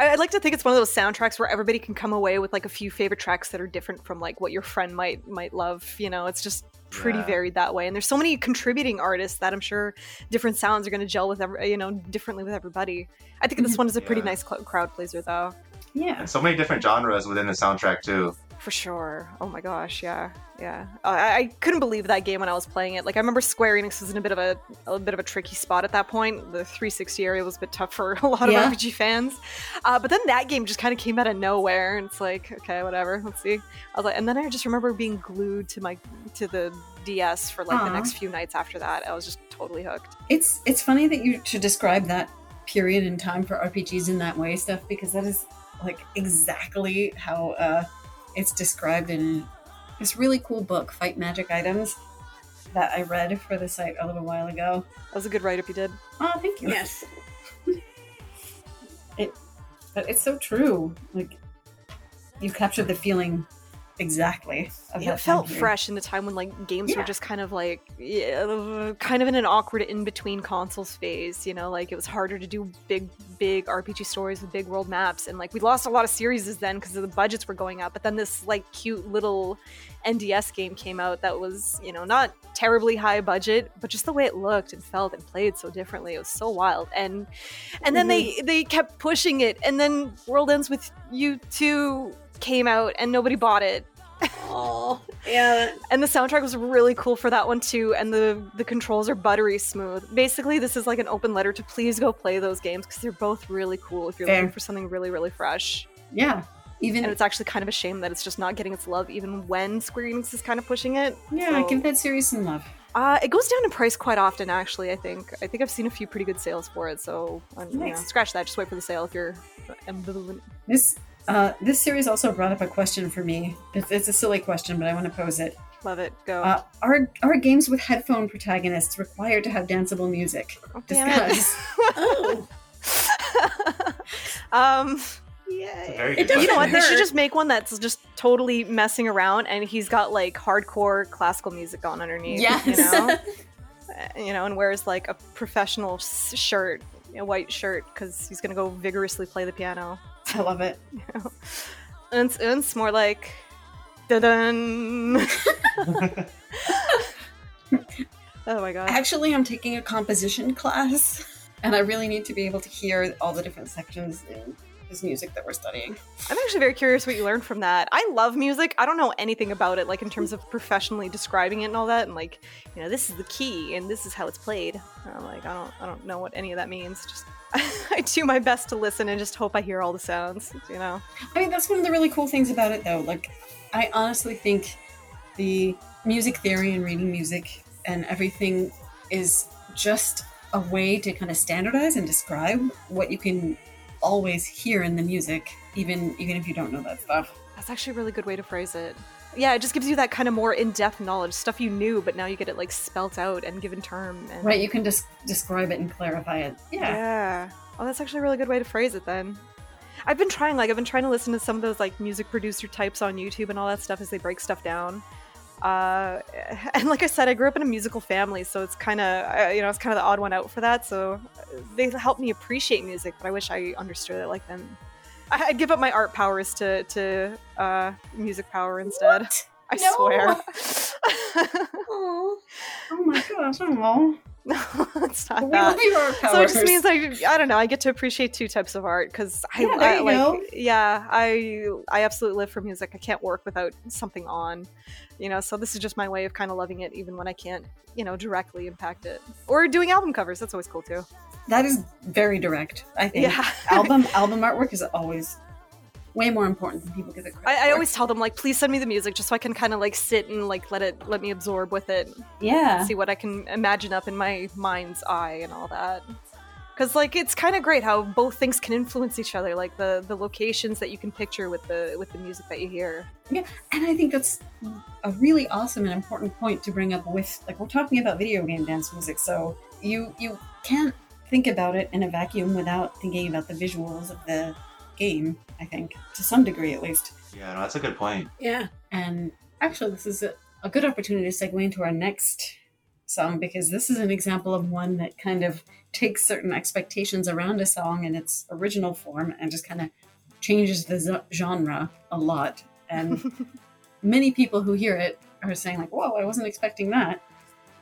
I- I'd like to think it's one of those soundtracks where everybody can come away with like a few favorite tracks that are different from like what your friend might might love. You know, it's just pretty Yeah. varied that way. And there's so many contributing artists that I'm sure different sounds are going to gel with every, you know differently with everybody. I think this one is a pretty Mm-hmm. Yeah. nice cl- crowd pleaser though. Yeah. and so many different genres within the soundtrack too. For sure. Oh my gosh, yeah, yeah. Uh, I, I couldn't believe that game when I was playing it. Like I remember Square Enix was in a bit of a a bit of a tricky spot at that point. The 360 area was a bit tough for a lot of Yeah. RPG fans. Uh, but then that game just kind of came out of nowhere, and it's like, okay, whatever. Let's see. I was like, and then I just remember being glued to my to the DS for like the next few nights after that. I was just totally hooked. It's it's funny that you should describe that period in time for RPGs in that way, stuff, because that is like exactly how uh, it's described in this really cool book, Fight Magic Items, that I read for the site a little while ago. That was a good write up you did. Oh, thank you. Yes. But it's so true. Like you captured the feeling exactly. Yeah, it felt fresh in the time when like games were just kind of like yeah, kind of in an awkward in between consoles phase you know? Like it was harder to do big big rpg stories with big world maps and like we lost a lot of series then because the budgets were going up but then this like cute little nds game came out that was you know not terribly high budget but just the way it looked and felt and played so differently it was so wild and and then they they kept pushing it and then world ends with you 2 came out and nobody bought it Oh, yeah. and the soundtrack was really cool for that one too and the the controls are buttery smooth basically this is like an open letter to please go play those games because they're both really cool if you're Fair. looking for something really really fresh Yeah. Even and it's actually kind of a shame that it's just not getting its love even when square enix is kind of pushing it yeah, so- give that series some love. uh, it goes down in price quite often actually i think i think i've seen a few pretty good sales for it so um, you know, scratch that just wait for the sale if you're ambivalent This uh, this series also brought up a question for me. It's, it's a silly question, but I want to pose it. love it go Uh, are are games with headphone protagonists required to have danceable music? Oh. Discuss. Oh, um It's It doesn't you know what? They should just make one that's just totally messing around, and he's got like hardcore classical music on underneath. Yes. You know, Uh, you know, and wears like a professional shirt a white shirt because he's gonna go vigorously play the piano. I love it. And it's, it's more like, dun. oh my god! Actually, I'm taking a composition class, and I really need to be able to hear all the different sections in this music that we're studying. I'm actually very curious what you learned from that. I love music. I don't know anything about it, like in terms of professionally describing it and all that, and like, you know, this is the key and this is how it's played. I'm like, I don't, I don't know what any of that means. Just, I do my best to listen and just hope I hear all the sounds. You know. I mean, that's one of the really cool things about it, though. Like, I honestly think the music theory and reading music and everything is just a way to kind of standardize and describe what you can always hear in the music, even even if you don't know that stuff. That's actually a really good way to phrase it. Yeah, it just gives you that kind of more in-depth knowledge, stuff you knew, but now you get it like spelt out and given term. And... Right? You can just describe it and clarify it. Yeah. Yeah. Oh, that's actually a really good way to phrase it then. I've been trying, like, I've been trying to listen to some of those, like, music producer types on YouTube and all that stuff as they break stuff down. Uh, and like I said, I grew up in a musical family, so it's kind of, you know, it's kind of the odd one out for that. So uh, they help me appreciate music, but I wish I understood it like them. I, I'd give up my art powers to to uh, music power instead. I No. swear. Aw. Oh my gosh! Oh, no, it's not we that. leave our So it just means I, I don't know. I get to appreciate two types of art because I, Yeah, I like go. yeah I I absolutely live for music. I can't work without something on, you know. So this is just my way of kind of loving it, even when I can't you know directly impact it. Or doing album covers. That's always cool too. That is very direct. I think Yeah. album album artwork is always way more important than people give it credit. I, I always tell them like, please send me the music just so I can kind of like sit and like let it let me absorb with it, yeah. see what I can imagine up in my mind's eye and all that. Because like it's kind of great how both things can influence each other, like the the locations that you can picture with the with the music that you hear. Yeah, and I think that's a really awesome and important point to bring up with like we're talking about video game dance music, so you you can't think about it in a vacuum without thinking about the visuals of the game, I think, to some degree at least. Yeah, no, that's a good point. Yeah. And actually this is a, a good opportunity to segue into our next song because this is an example of one that kind of takes certain expectations around a song in its original form and just kind of changes the z- genre a lot. And many people who hear it are saying like, "Whoa, I wasn't expecting that."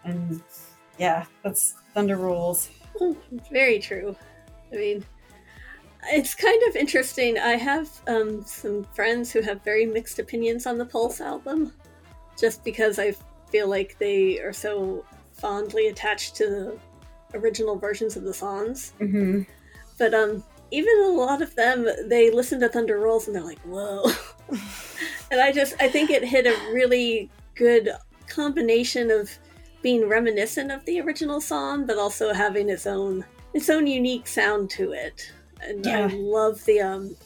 And yeah, that's Thunder Rolls. Very true. I mean, it's kind of interesting. I have um, some friends who have very mixed opinions on the Pulse album, just because I feel like they are so fondly attached to the original versions of the songs. Mm-hmm. But um, even a lot of them, they listen to Thunder Rolls and they're like, "Whoa!" and I just, I think it hit a really good combination of being reminiscent of the original song, but also having its own its own unique sound to it. And I love the um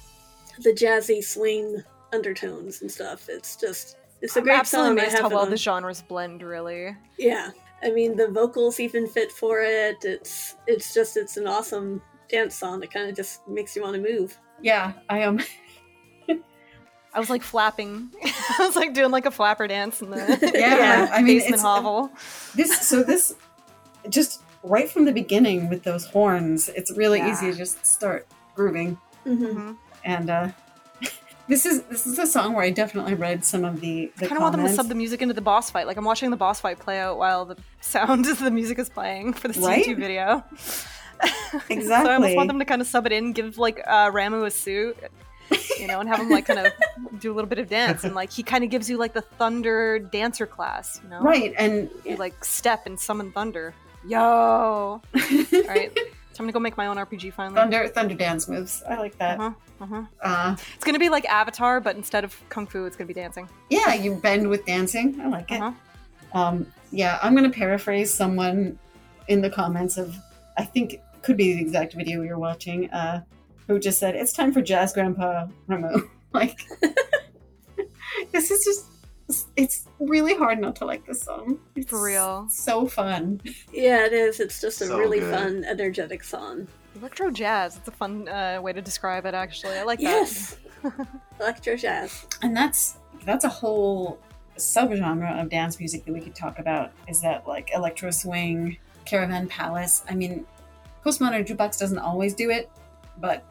the jazzy swing undertones and stuff. It's just it's a I'm great absolutely song. I amazed have how well on- the genres blend. Really, yeah, I mean the vocals even fit for it. It's it's just it's an awesome dance song. It kind of just makes you want to move. Yeah, I am. I was like flapping. I was like doing like a flapper dance in the Yeah, I mean, basement it's- hovel. this so this just right from the beginning with those horns, it's really Yeah. easy to just start grooving. hmm Mhm. And uh, this is this is a song where I definitely read some of the the I kind of want them to sub the music into the boss fight. Like I'm watching the boss fight play out while the sound of the music is playing for this Right? YouTube video. Exactly. so I Exactly. almost want them to kind of sub it in, give like uh, Ramuh a suit, you know, and have him like kind of do a little bit of dance, and like he kind of gives you like the thunder dancer class, you know, right, and You like step and summon thunder. Yo, all right, time to go make my own RPG finally. thunder thunder dance moves. I like that. Uh-huh, uh-huh. Uh, It's gonna be like Avatar, but instead of kung fu, it's gonna be dancing. yeah, you bend with dancing. I like it. Uh-huh. Um, yeah, I'm going to paraphrase someone in the comments of, I think it could be the exact video you're watching, uh, who just said, It's time for Jazz Grandpa Ramuh. like, this is just, it's really hard not to like this song. It's For real. So fun. Yeah, it is. It's just a So really good. fun, energetic song. Electro jazz. It's a fun uh, way to describe it. Actually, I like that. Yes, electro jazz. And that's, that's a whole subgenre of dance music that we could talk about is that like electro swing, caravan palace. I mean, Postmodern Jukebox doesn't always do it, but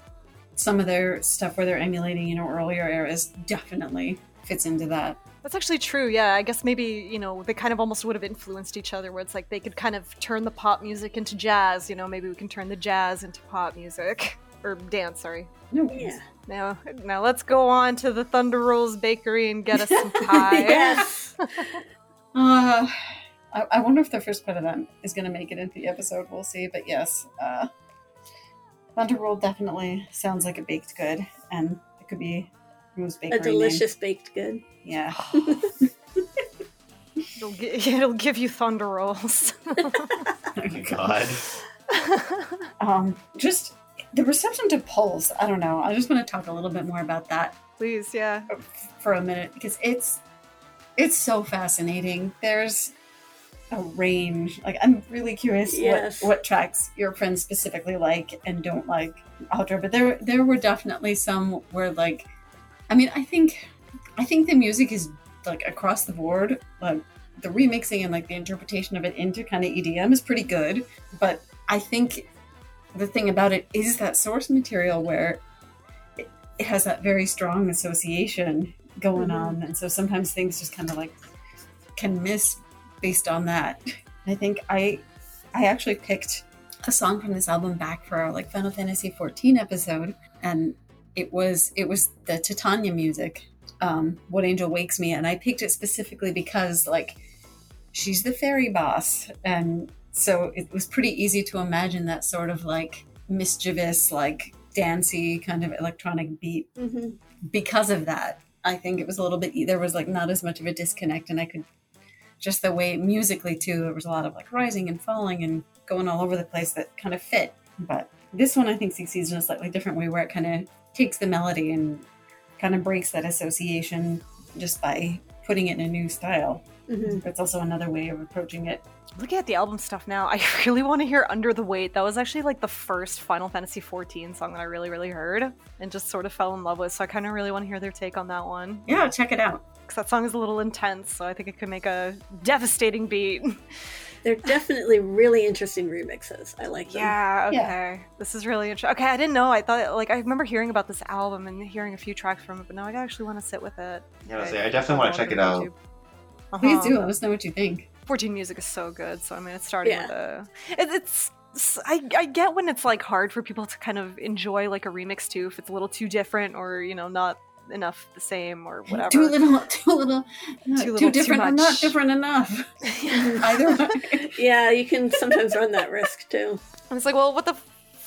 some of their stuff where they're emulating, you know, earlier eras definitely fits into that. That's actually true. Yeah, I guess maybe you know they kind of almost would have influenced each other. Where it's like they could kind of turn the pop music into jazz. You know, maybe we can turn the jazz into pop music or dance. Sorry. No, Yeah. Now, now let's go on to the Thunder Rolls Bakery and get us some pie. yes. Uh, I, I wonder if the first part of that is going to make it into the episode. We'll see. But yes, uh, Thunderworld definitely sounds like a baked good, and it could be Rose Bakery. A name. delicious baked good. Yeah. It'll, gi- it'll give you Thunder Rolls. Oh my god. um, just the reception to Pulse. I don't know. I just want to talk a little bit more about that Please, yeah. for a minute because it's it's so fascinating. There's a range. Like I'm really curious Yes. what what tracks your friends specifically like and don't like Audra, but there there were definitely some where like I mean I think I think the music is like across the board like the remixing and like the interpretation of it into kind of EDM is pretty good, but I think the thing about it is that source material where it, it has that very strong association going Mhm. on, and so sometimes things just kind of like can miss based on that. I think I I actually picked a song from this album back for our like Final Fantasy 14 episode, and it was it was the Titania music, um, "What Angel Wakes Me," and I picked it specifically because like she's the fairy boss, and so it was pretty easy to imagine that sort of like mischievous, like dancey kind of electronic beat hmm because of that. I think it was a little bit there was like not as much of a disconnect, and I could just the way musically too there was a lot of like rising and falling and going all over the place that kind of fit. But this one I think succeeds in a slightly different way where it kind of takes the melody and kind of breaks that association just by putting it in a new style. hmm It's also another way of approaching it. Looking at the album stuff now, I really want to hear Under the Weight. That was actually like the first Final Fantasy XIV song that I really, really heard and just sort of fell in love with. So I kind of really want to hear their take on that one. Yeah, check it out. Because that song is a little intense, so I think it could make a devastating beat. They're definitely really interesting remixes. I like them. Yeah, okay. Yeah. This is really interesting. Okay, I didn't know. I thought, like, I remember hearing about this album and hearing a few tracks from it, but now I actually want to sit with it. Yeah, I say, I definitely want to check it out. Uh-huh. Please do let us know what you think. 14 music is so good, so I mean, it's starting Yeah. with a. It, it's. I, I get when it's like hard for people to kind of enjoy like a remix too, if it's a little too different or you know not enough the same or whatever. Too little, too little, Too too, little, too different, or not different enough. Either way. Yeah, you can sometimes run that risk too. And it's like, well, what the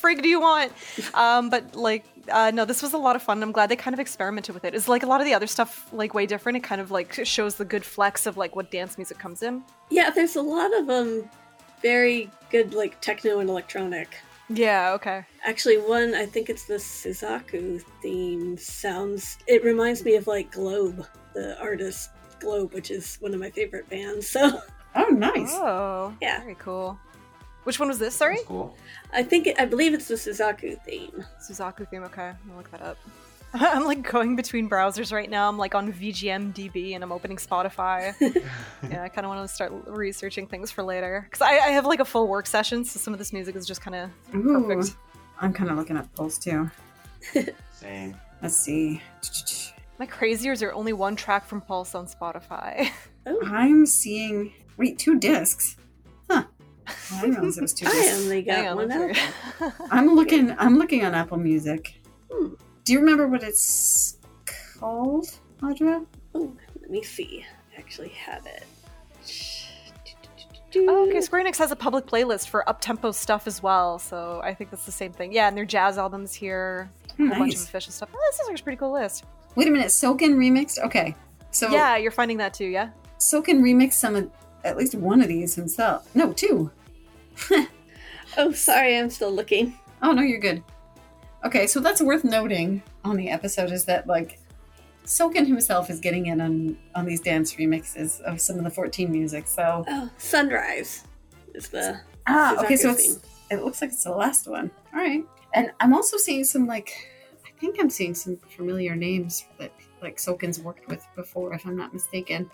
frig do you want? Um, but like, uh, no, this was a lot of fun. I'm glad they kind of experimented with it. It's like a lot of the other stuff, like way different. It kind of like shows the good flex of like what dance music comes in. Yeah, there's a lot of um very good like techno and electronic. Yeah. Okay. Actually, one I think it's the Suzaku theme sounds. It reminds me of like Globe, the artist Globe, which is one of my favorite bands. So Oh, nice. Oh. Yeah. Very cool. Which one was this? Sorry. That's cool. I think I believe it's the Suzaku theme. Suzaku theme. Okay, I'll look that up. I'm like going between browsers right now. I'm like on VGMDB and I'm opening Spotify. yeah, I kind of want to start researching things for later because I, I have like a full work session, so some of this music is just kind of perfect. I'm kind of looking at Pulse too. Same. Let's see. My I crazy or is only one track from Pulse on Spotify? Oh, I'm seeing. Wait, two discs. Huh. I didn't realize it was two I discs. only got Hang on, one let's out. see. I'm looking. I'm looking on Apple Music. Hmm. Do you remember what it's called, Audra? Oh, let me see. I actually have it. Oh, okay, Square Enix has a public playlist for up-tempo stuff as well, so I think that's the same thing. Yeah, and their jazz albums here, a whole bunch of official stuff. Oh, this is like a pretty cool list. Wait a minute. Soken remixed. Okay, so Yeah, you're finding that too, yeah? Soken remixed some of at least one of these himself. No, two. Oh, sorry, I'm still looking. Oh no, you're good. Okay, so that's worth noting on the episode is that like Soken himself is getting in on on these dance remixes of some of the 14 music. So Oh, Sunrise is the ah, okay, so it's it looks like it's the last one. All right, and I'm also seeing some like I think I'm seeing some familiar names that like Soken's worked with before, if I'm not mistaken.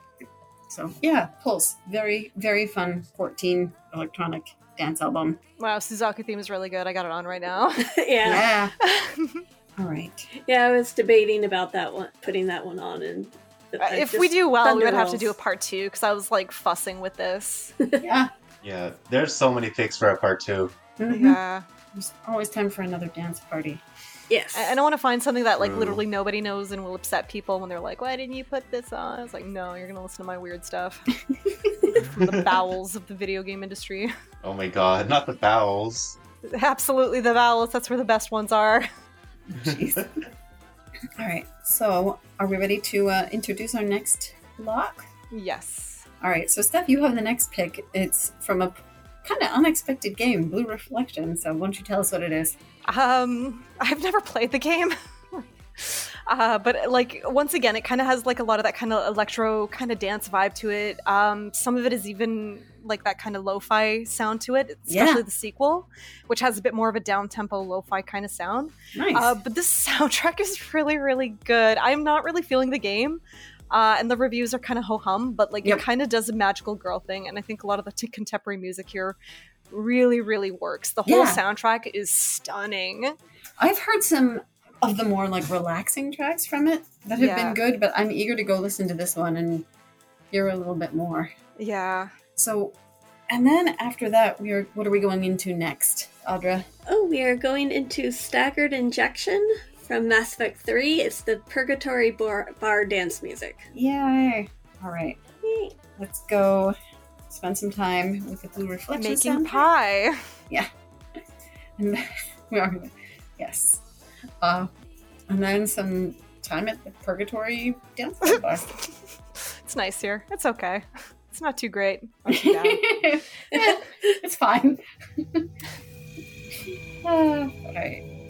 So yeah, Pulse, very very fun 14 electronic dance album. Wow, Suzaku theme is really good. I got it on right now. yeah. Yeah. All right. Yeah, I was debating about that one, putting that one on, and I if we do well, we would have to do a part two because I was like fussing with this. Yeah. Yeah, there's so many picks for a part two. Mhm. Yeah. There's always time for another dance party. yes, I, I don't want to find something that like True. literally nobody knows and will upset people when they're like, "Why didn't you put this on?" I was like, "No, you're gonna listen to my weird stuff from the bowels of the video game industry." Oh my god, not the vowels. Absolutely, the vowels. That's where the best ones are. Jeez. All right. So, are we ready to uh, introduce our next block? Yes. All right. So, Steph, you have the next pick. It's from a kind of unexpected game, Blue Reflection. So, why don't you tell us what it is? Um, I've never played the game. Uh, but like once again, it kind of has like a lot of that kind of electro kind of dance vibe to it. Um, some of it is even like that kind of lo-fi sound to it, especially Yeah. the sequel, which has a bit more of a down-tempo lo-fi kind of sound. Nice. Uh, but this soundtrack is really, really good. I'm not really feeling the game, uh, and the reviews are kind of ho hum, but like Yep. it kind of does a magical girl thing, and I think a lot of the t- contemporary music here really, really works. The whole Yeah. soundtrack is stunning. I've heard some of the more like relaxing tracks from it that have Yeah. been good, but I'm eager to go listen to this one and hear a little bit more. Yeah. So, and then after that, we are. What are we going into next, Audra? Oh, we are going into Staggered Injection from Mass Effect 3. It's the Purgatory Bar, bar dance music. Yay! All right, Yay. let's go spend some time with the Blue Reflection Making soundtrack. pie. Yeah, and we are, yes. Uh, and then some time at the Purgatory Dance Bar. it's nice here. It's okay. It's not too great. Not too bad. It's fine. uh, all right.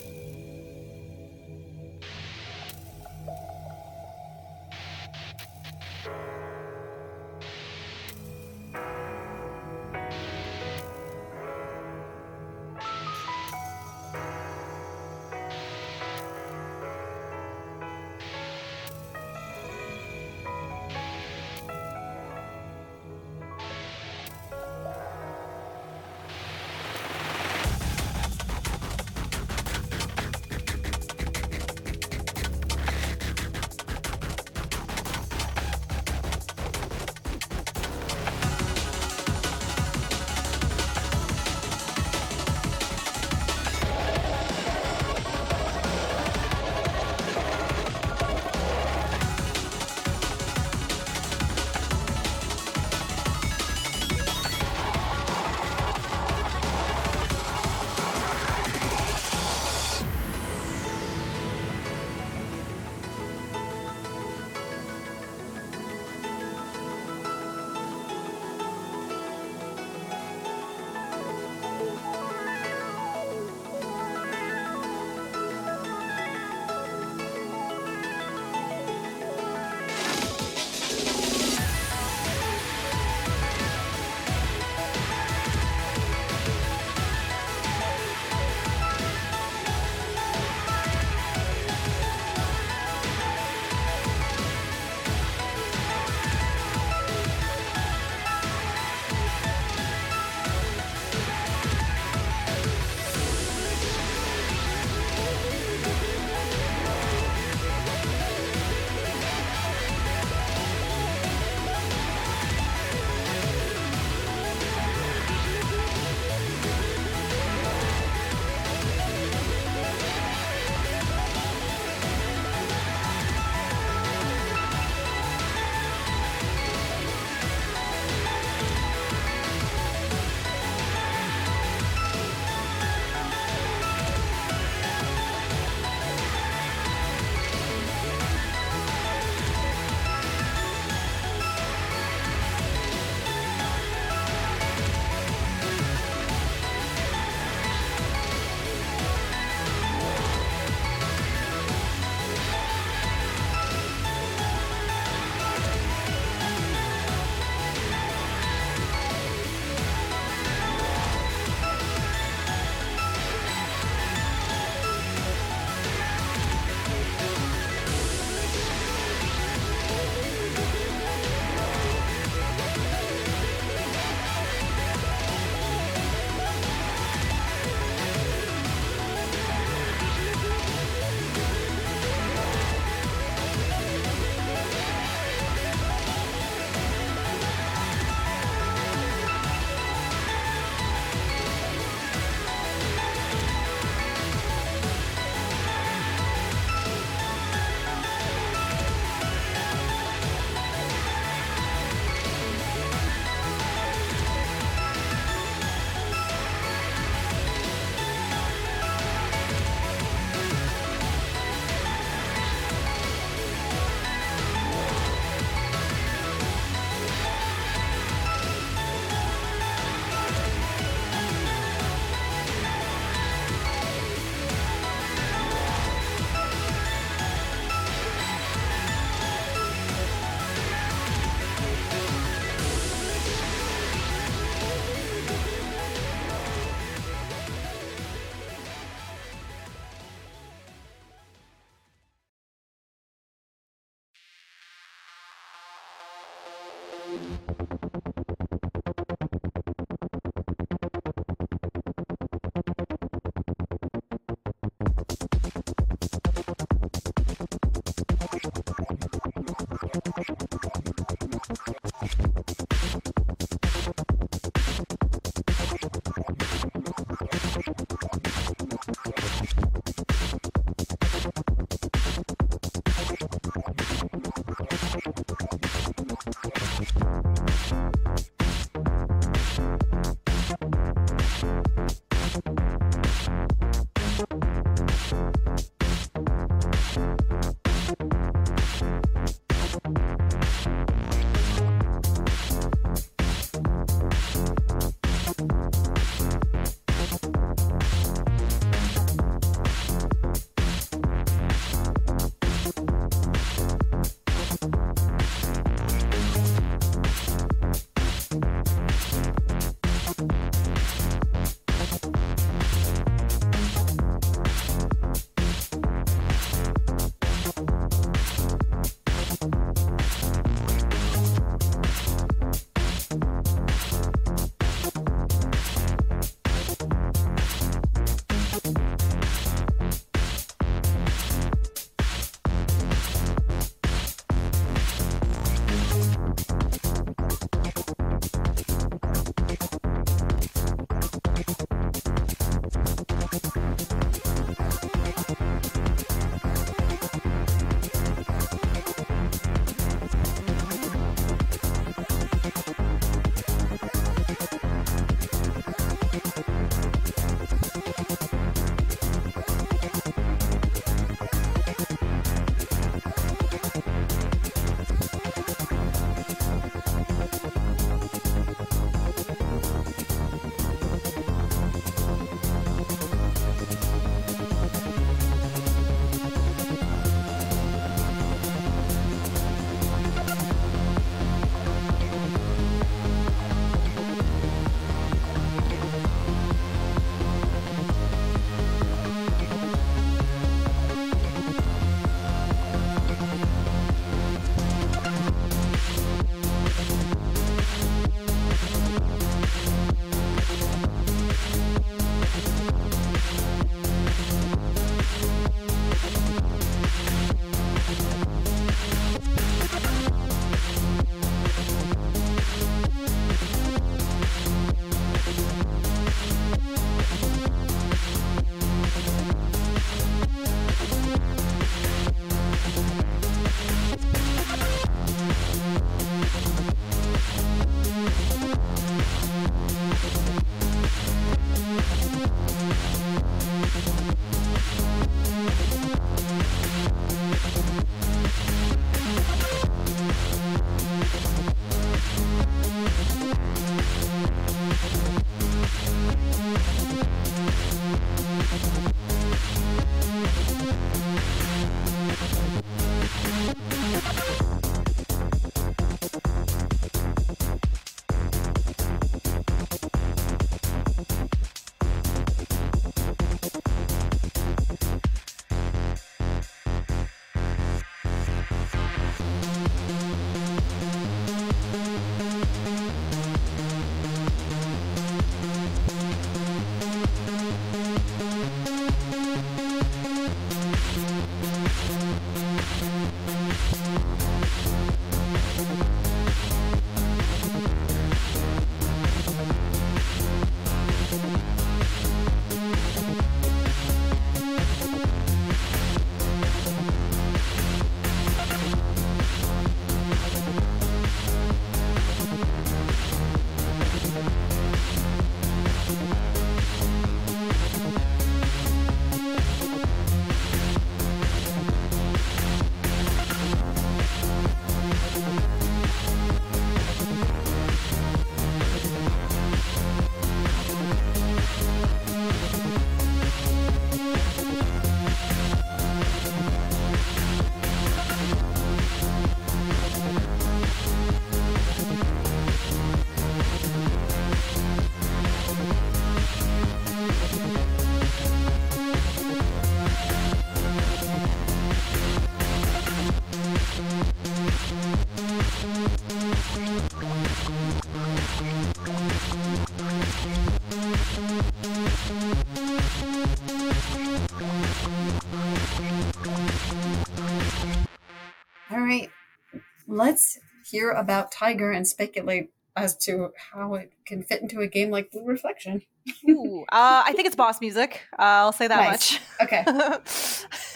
Hear about TIGAR and speculate as to how it can fit into a game like Blue Reflection. Ooh, uh, I think it's boss music. Uh, I'll say that Nice. much. Okay.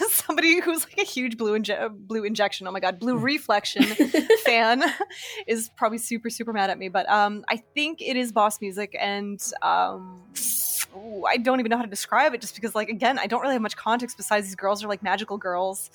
Somebody who's like a huge blue inje- blue injection, oh my god, blue reflection fan is probably super super mad at me. But um, I think it is boss music, and um, I don't even know how to describe it, just because like again, I don't really have much context besides these girls are like magical girls,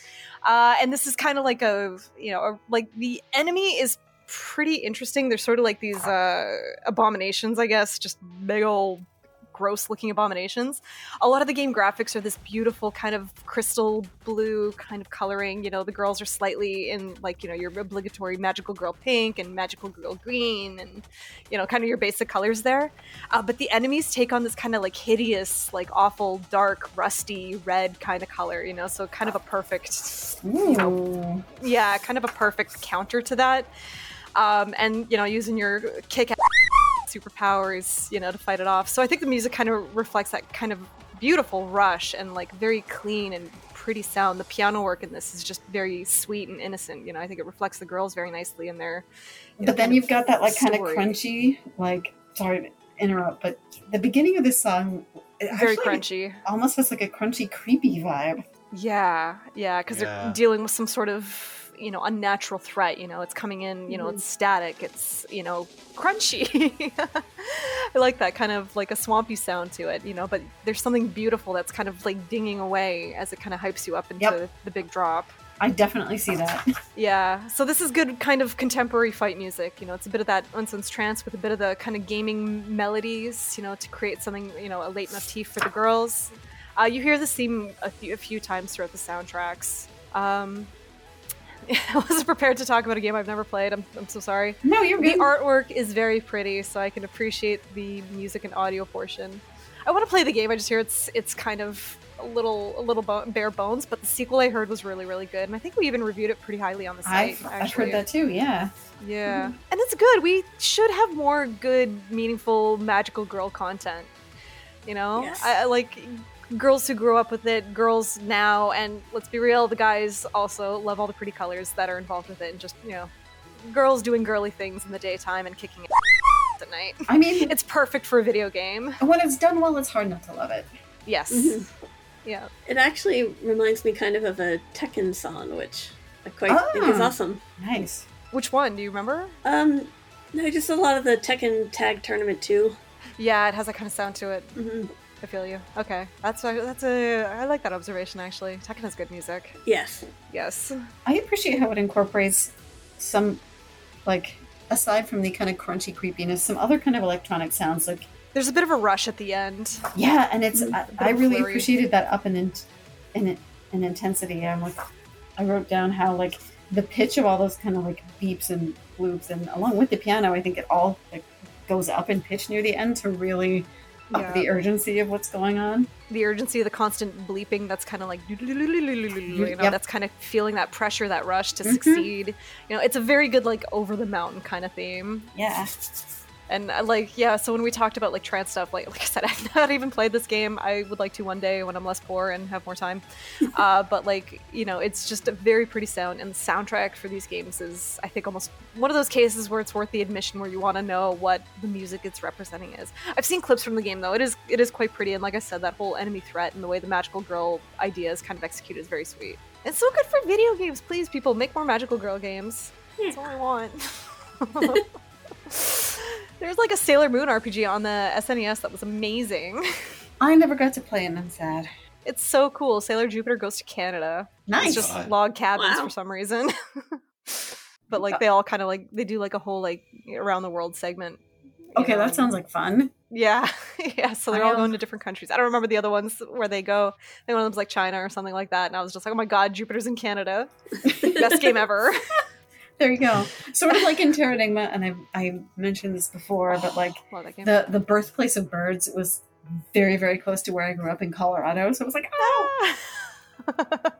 uh, and this is kind of like a you know a, like the enemy is pretty interesting. They're sort of like these uh, abominations, I guess, just big old gross looking abominations. A lot of the game graphics are this beautiful kind of crystal blue kind of coloring. You know, the girls are slightly in like, you know, your obligatory magical girl pink and magical girl green and, you know, kind of your basic colors there. Uh, but the enemies take on this kind of like hideous, like awful, dark, rusty red kind of color, you know, so kind of a perfect Ooh. yeah, kind of a perfect counter to that. Um, and you know, using your kick superpowers, you know, to fight it off. So I think the music kind of reflects that kind of beautiful rush and like very clean and pretty sound. The piano work in this is just very sweet and innocent. You know, I think it reflects the girls very nicely in their. you know, But then you've got that like kind of crunchy, like sorry to interrupt, but the beginning of this song very crunchy. almost has like a crunchy, creepy vibe. Yeah, yeah, because Yeah. they're dealing with some sort of you know unnatural threat. You know, it's coming in. You know, Mhm. it's static. It's you know crunchy. I like that kind of like a swampy sound to it. You know, but there's something beautiful that's kind of like dinging away as it kind of hypes you up into Yep. the big drop. I definitely see that. Yeah, so this is good kind of contemporary fight music. You know, it's a bit of that Unsense trance with a bit of the kind of gaming melodies, you know, to create something, you know, a leitmotif for the girls. Uh, you hear this theme a few, a few times throughout the soundtracks. Um, I wasn't prepared to talk about a game I've never played. I'm, I'm so sorry. No, you're The artwork is very pretty, so I can appreciate the music and audio portion. I want to play the game. I just hear it's it's kind of a little a little bo- bare bones, but the sequel I heard was really really good, and I think we even reviewed it pretty highly on the site. I've, I've heard that too. Yeah. Yeah, mm-hmm. and it's good. We should have more good, meaningful, magical girl content. You know, Yes. I, I like girls who grew up with it, girls now, and let's be real, the guys also love all the pretty colors that are involved with it, and just you know, girls doing girly things in the daytime and kicking it at night. I mean, It's perfect for a video game. when it's done well, it's hard not to love it. Yes. Mhm. Yeah. It actually reminds me kind of of a Tekken song, which I quite think is Ah. awesome. Nice. Which one? Do you remember? Um, no, just a lot of the Tekken Tag Tournament too. Yeah, it has that kind of sound to it. hmm I feel you. Okay, that's a, that's a. I like that observation actually. Tekken has good music. Yes. Yes. I appreciate how it incorporates some, like, aside from the kind of crunchy creepiness, some other kind of electronic sounds. Like, There's a bit of a rush at the end. yeah, and it's mm-hmm. I, I really flurry. appreciated that up in in, in, in intensity. I'm like, I wrote down how like the pitch of all those kind of like beeps and bloops, and along with the piano, I think it all like goes up in pitch near the end to really up Yeah. the urgency of what's going on. the urgency of the constant bleeping that's kind of like you know Yep. that's kind of feeling that pressure that rush to Mhm. succeed you know it's a very good like over the mountain kind of theme Yeah. And uh, like yeah so when we talked about like trance stuff like like i said i've not even played this game. I would like to one day when i'm less poor and have more time. Uh, but like you know it's just a very pretty sound and the soundtrack for these games is i think almost one of those cases where it's worth the admission where you want to know what the music it's representing is. I've seen clips from the game though. It is it is quite pretty and like i said that whole enemy threat and the way the magical girl idea is kind of executed is very sweet. It's so good for video games. Please people make more magical girl games. That's all i want There's like a Sailor Moon RPG on the SNES that was amazing. I never got to play it, and I'm sad. It's so cool. Sailor Jupiter goes to Canada. Nice. It's just log cabins Wow. for some reason. but like uh, they all kind of like they do like a whole like around the world segment. okay, know, that sounds like fun. yeah, yeah. So they're I all am- going to different countries. I don't remember the other ones where they go. I think one of them's like China or something like that. And I was just like, oh my god, Jupiter's in Canada. Best game ever. There you go. Sort of like in Terra and I I mentioned this before, but like Love the the birthplace of birds was very very close to where I grew up in Colorado, so it was like, oh, uh,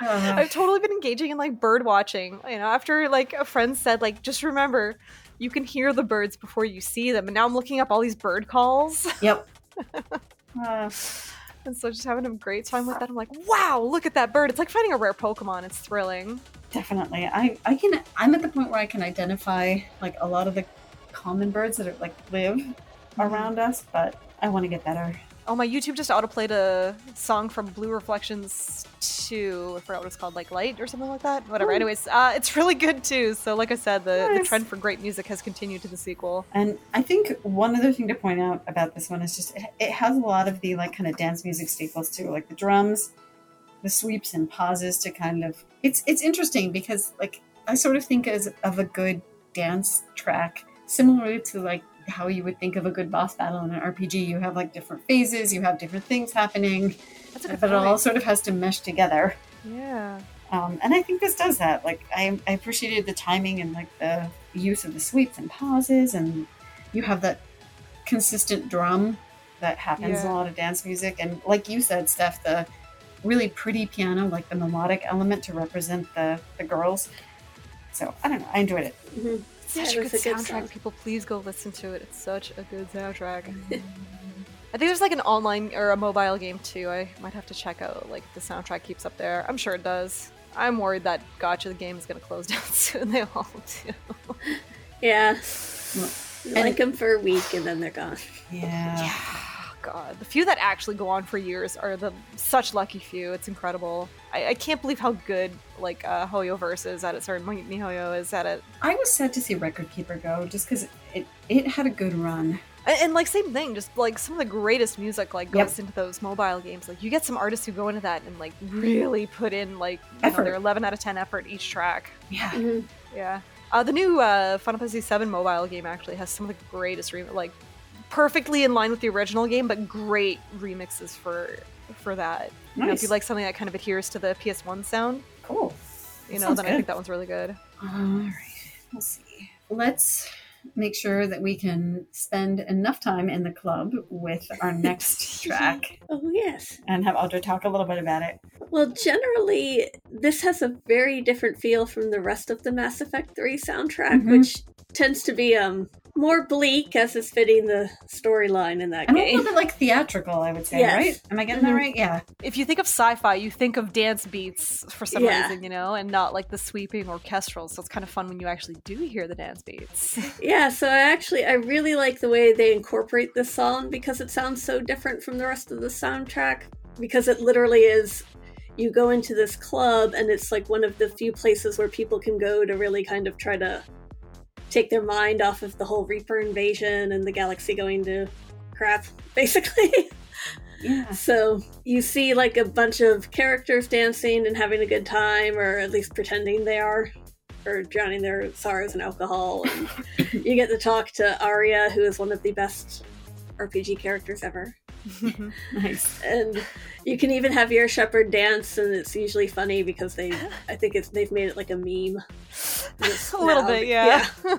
I've totally been engaging in like bird watching. You know, after like a friend said, like, just remember, you can hear the birds before you see them. And now I'm looking up all these bird calls. yep. Uh, And so just having a great time with that. I'm like, wow, look at that bird. It's like finding a rare Pokemon. It's thrilling. Definitely. I, I can I'm at the point where I can identify like a lot of the common birds that are like live mm-hmm. around us, but I want to get better. Oh, my YouTube just autoplayed a song from Blue Reflections 2. I forgot what it's called, like Light or something like that. Whatever. Ooh. Anyways, uh, it's really good too. So, like I said, the, the trend for great music has continued to the sequel. And I think one other thing to point out about this one is just it, it has a lot of the like kind of dance music staples too, like the drums, the sweeps and pauses to kind of it's it's interesting because like I sort of think as of a good dance track similarly to like how you would think of a good boss battle in an RPG. You have like different phases, you have different things happening, That's a good but it all sort of has to mesh together. Yeah. Um, and I think this does that. Like I, I appreciated the timing and like the use of the sweeps and pauses, and you have that consistent drum that happens in Yeah. a lot of dance music. And like you said, Steph, the really pretty piano, like the melodic element to represent the the girls. So I don't know. I enjoyed it. Mhm. Such Yeah, a good a good soundtrack. song. People, please go listen to it. It's such a good soundtrack. I think there's like an online or a mobile game too. I might have to check out like if the soundtrack keeps up there. I'm sure it does. I'm worried that Gotcha the game is gonna close down soon. They all do. Yeah. Well, You and- like them for a week and then they're gone. Yeah. Yeah, God, the few that actually go on for years are the such lucky few. It's incredible. I, I can't believe how good like uh, HoYoverse is at it. Sorry, Mihoyo is at it. I was sad to see Record Keeper go just because it it had a good run. And, and, like same thing, just like some of the greatest music like Yep. goes into those mobile games. Like you get some artists who go into that and like really put in like you know, their 11 out of 10 effort each track. Yeah. Mhm. Yeah. Uh, the new uh, Final Fantasy VII mobile game actually has some of the greatest rem- like perfectly in line with the original game, but great remixes for for that. You know, if you like something that kind of adheres to the PS1 sound, Cool. you know, Sounds then I think that one's really good. All right. We'll see. Let's make sure that we can spend enough time in the club with our next track Oh, yes. and have Audra talk a little bit about it. Well, generally, this has a very different feel from the rest of the Mass Effect 3 soundtrack, Mhm. which tends to be um more bleak as is fitting the storyline in that And a little bit like theatrical, I would say, Yes. right? Am I getting that Mhm. right? Yeah. If you think of sci-fi, you think of dance beats for some Yeah. reason, you know, and not like the sweeping orchestral. So it's kind of fun when you actually do hear the dance beats. Yeah, so I actually I really like the way they incorporate this song because it sounds so different from the rest of the soundtrack because it literally is you go into this club and it's like one of the few places where people can go to really kind of try to take their mind off of the whole Reaper invasion and the galaxy going to crap basically. Yeah. So you see like a bunch of characters dancing and having a good time, or at least pretending they are, or drowning their sorrows in alcohol. And you get to talk to Aria, who is one of the best RPG characters ever. Nice. And you can even have your Shepard dance, and it's usually funny because they, I think it's they've made it like a meme. Just a little bit, yeah.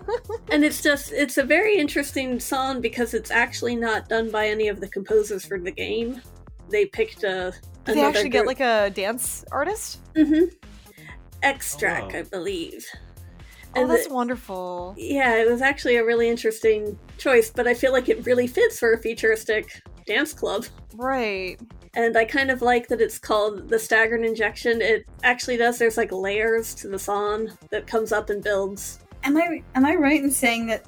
And it's just it's a very interesting song because it's actually not done by any of the composers for the game. They picked a Do they actually get like a dance artist? hmm Ekstrak, Oh, wow. I believe. Oh, that's the- wonderful. yeah, it was actually a really interesting choice, but I feel like it really fits for a futuristic dance club. Right. And I kind of like that it's called the staggered injection. It actually does. There's like layers to the song that comes up and builds. Am I am I right in saying that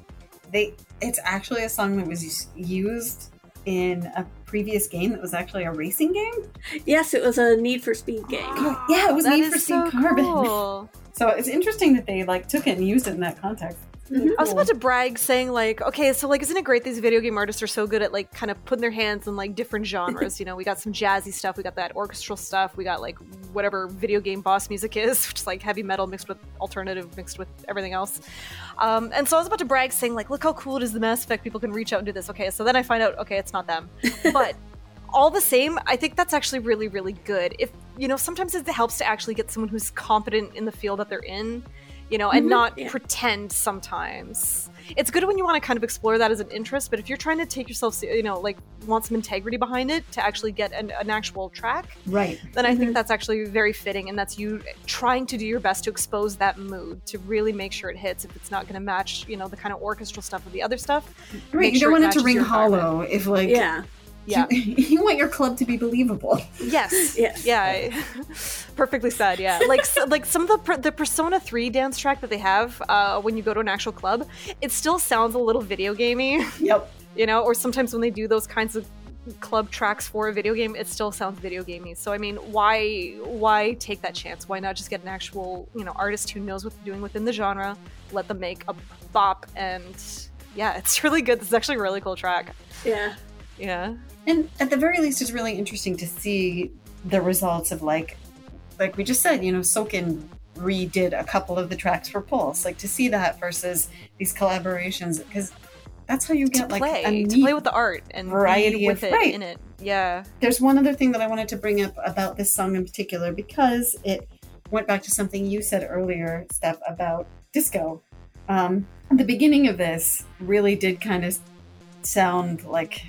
they it's actually a song that was used in a previous game that was actually a racing game? Yes, it was a Need for Speed game. Oh, yeah, it was That Need for Speed so Carbon. cool. So it's interesting that they like took it and used it in that context. Mhm. I was about to brag saying like, okay, so like isn't it great these video game artists are so good at like kind of putting their hands in like different genres, you know, we got some jazzy stuff, we got that orchestral stuff, we got like whatever video game boss music is, which is like heavy metal mixed with alternative mixed with everything else. Um, and so I was about to brag saying like, look how cool it is the Mass Effect people can reach out and do this. Okay, so then I find out, okay, it's not them. But all the same, I think that's actually really, really good. If you know, sometimes it helps to actually get someone who's competent in the field that they're in, you know, and Mhm, not yeah. pretend sometimes. It's good when you want to kind of explore that as an interest, but if you're trying to take yourself, you know, like want some integrity behind it to actually get an, an actual track, Right. then I think Mhm. that's actually very fitting, and that's you trying to do your best to expose that mood to really make sure it hits. If it's not going to match, you know, the kind of orchestral stuff with the other stuff, Right. You sure don't it want it to ring your environment. hollow if like Yeah. Yeah. You, you want your club to be believable. Yes. Yes. Yeah. Perfectly said. Yeah. Like so, like some of the per- the Persona 3 dance track that they have uh, when you go to an actual club, it still sounds a little video gamey, Yep. you know. Or sometimes when they do those kinds of club tracks for a video game, it still sounds video gamey. So I mean, why why take that chance? Why not just get an actual you know artist who knows what they're doing within the genre? Let them make a bop and yeah, it's really good. This is actually a really cool track. Yeah. Yeah. And at the very least, it's really interesting to see the results of like, like we just said, you know, Soken redid a couple of the tracks for Pulse. Like to see that versus these collaborations, because that's how you get like play, a to play with the art and variety with of- it right. in it. Yeah. There's one other thing that I wanted to bring up about this song in particular because it went back to something you said earlier, Steph, about disco. Um, the beginning of this really did kind of sound like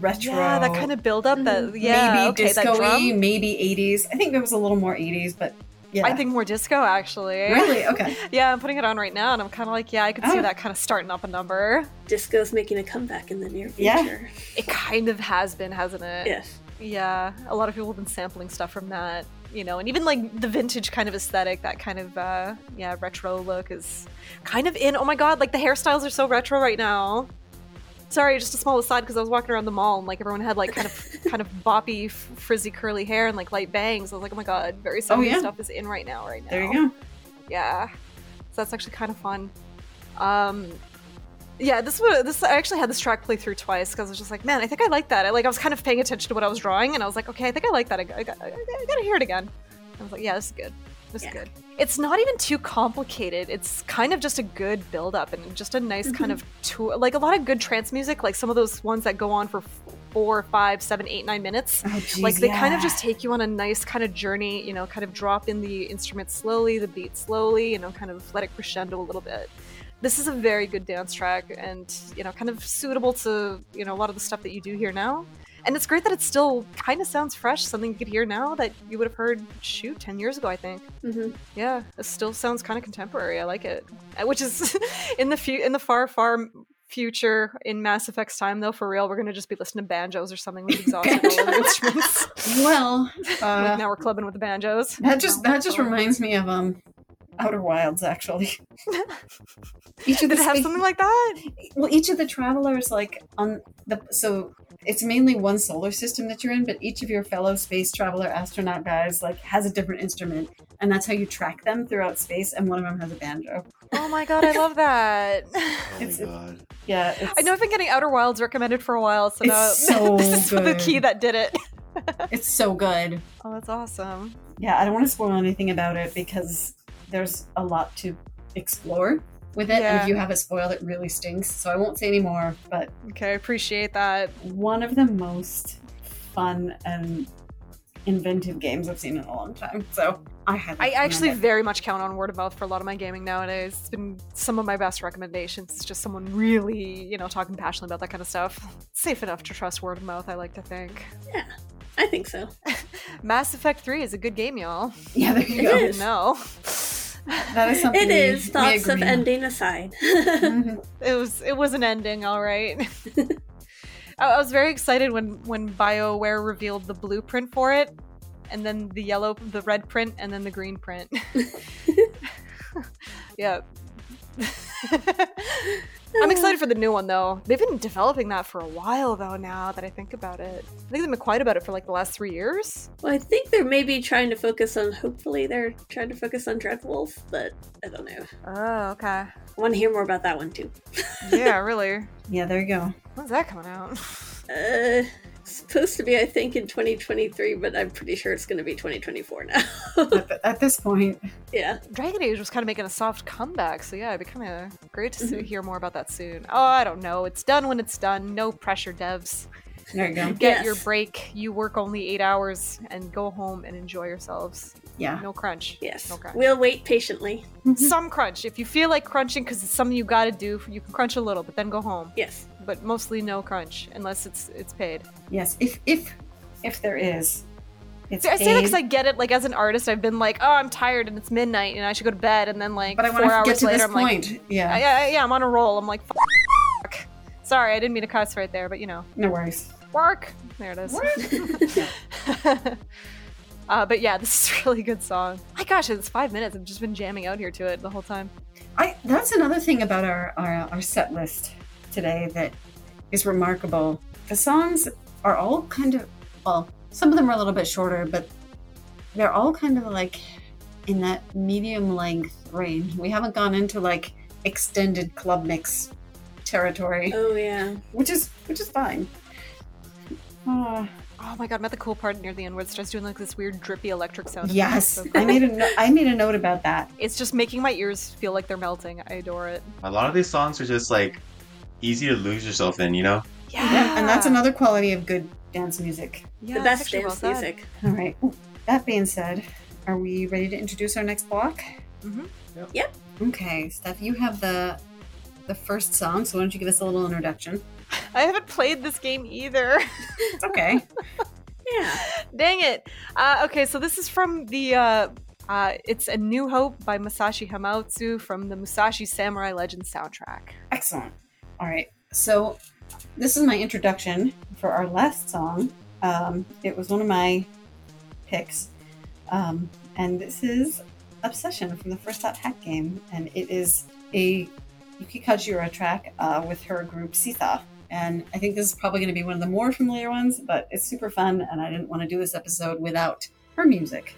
retro. Yeah, that kind of build up. That Mhm. yeah, maybe okay, disco-y, drum. maybe 80s. I think there was a little more 80s, but yeah. I think more disco actually. really okay. Yeah, I'm putting it on right now, and I'm kind of like, yeah, I could see Oh. that kind of starting up a number. Disco's making a comeback in the near future. Yeah. future. It kind of has been, hasn't it? Yes. Yeah, a lot of people have been sampling stuff from that, you know, and even like the vintage kind of aesthetic, that kind of uh yeah, retro look is kind of in. Oh my god, like the hairstyles are so retro right now. Sorry, just a small aside because I was walking around the mall and like everyone had like kind of kind of boppy, frizzy, curly hair and like light bangs. I was like, oh my god, very 70s Oh, yeah. stuff is in right now, right now. There you go. Yeah, so that's actually kind of fun. Um, yeah, this was this. I actually had this track play through twice because I was just like, man, I think I like that. I like I was kind of paying attention to what I was drawing, and I was like, okay, I think I like that. I, I, I, I gotta hear it again. I was like, yeah, this is good. This Yeah. good. It's not even too complicated. It's kind of just a good build up and just a nice kind mm-hmm. of tour. Like a lot of good trance music, like some of those ones that go on for four, five, seven, eight, nine minutes Oh, geez, like they kind of just take you on a nice kind of journey you know kind of drop in the instrument slowly the beat slowly you know kind of let it crescendo a little bit this is a very good dance track and you know kind of suitable to you know a lot of the stuff that you do here now and it's great that it still kind of sounds fresh something you could hear now that you would have heard shoot 10 years ago i think hmm yeah it still sounds kind of contemporary i like it Uh, which is in the fu- in the far far future in mass effect's time though for real we're gonna just be listening to banjos or something we've exhausted the instruments Well, uh, now we're clubbing with the banjos. that just that just reminds me of um Outer Wilds actually. each of Did it have something like that? well, each of the travelers like on the so it's mainly one solar system that you're in, but each of your fellow space traveler astronaut guys like has a different instrument, and that's how you track them throughout space. And one of them has a banjo. Oh my god, I love that. Oh It's- my god. Yeah, it's, I know I've been getting Outer Wilds recommended for a while, so now so this is the key that did it. it's so good. Oh, that's awesome. Yeah, I don't want to spoil anything about it because there's a lot to explore with it, and if you have it spoiled, it really stinks. So I won't say any more. But Okay, I appreciate that. one of the most fun and inventive games I've seen in a long time. So I I actually it. very much count on word of mouth for a lot of my gaming nowadays. It's been some of my best recommendations. It's just someone really, you know, talking passionately about that kind of stuff. Safe enough to trust word of mouth, I like to think. Yeah. I think so. Mass Effect 3 is a good game, y'all. Yeah, there you It go. is. No. That is something It we- is. we Thoughts of agree on. ending aside. Mhm. it was it was an ending all right I, I was very excited when when bioware revealed the blueprint for it and then the yellow the red print and then the green print yeah i'm excited for the new one though they've been developing that for a while though now that i think about it i think they've been quiet about it for like the last three years Well, I think they're maybe trying to focus on. Hopefully, they're trying to focus on Dreadwolf, but I don't know. oh okay I want to hear more about that one too. yeah really Yeah, there you go. when's that coming out Uh, it's supposed to be, I think, in 2023, but I'm pretty sure it's going to be 2024 now. At, at this point, yeah. Dragon Age was kind of making a soft comeback, so yeah, it'd be kind of great to see, mm-hmm. hear more about that soon. Oh, I don't know. It's done when it's done. No pressure, devs. there you go. Get Yes. your break. You work only eight hours and go home and enjoy yourselves. Yeah. No crunch. Yes. No crunch. We'll wait patiently. Some crunch. If you feel like crunching because it's something you got to do, you can crunch a little, but then go home. Yes. But mostly no crunch unless it's it's paid. Yes, if if if there is, it's See, I say that because I get it. Like as an artist, I've been like, oh, I'm tired and it's midnight and I should go to bed, and then like but I four want to hours get to later, this I'm like, point. yeah, yeah, yeah, I'm on a roll. I'm like, fuck. Sorry, I didn't mean to cuss right there, but you know, no worries. Work. There it is. uh, but yeah, this is a really good song. My gosh, it's five minutes. I've just been jamming out here to it the whole time. I that's another thing about our, our our set list today that is remarkable. The songs are all kind of well, some of them are a little bit shorter, but they're all kind of like in that medium length range. We haven't gone into like extended club mix territory, Oh yeah. which is which is fine. Uh, Oh my god, I'm at the cool part near the end where it starts doing like this weird drippy electric sound. yes, So I made a no- I made a note about that. It's just making my ears feel like they're melting. I adore it. A lot of these songs are just like easy to lose yourself in, you know? Yeah, and that's another quality of good dance music. Yeah, the best actually well dance music. All right. That being said, are we ready to introduce our next block? Mhm. Yep. Okay, Steph, you have the the first song, so why don't you give us a little introduction? I haven't played this game either. It's okay. Yeah. Dang it. Uh, okay, so this is from the. Uh, uh, it's A New Hope by Masashi Hamauzu from the Musashi Samurai Legends soundtrack. Excellent. All right. So this is my introduction for our last song. Um, it was one of my picks. Um, and this is Obsession from the first .hack game. And it is a Yuki Kajiura track uh, with her group See-Saw. And I think this is probably going to be one of the more familiar ones, but it's super fun. And I didn't want to do this episode without her music.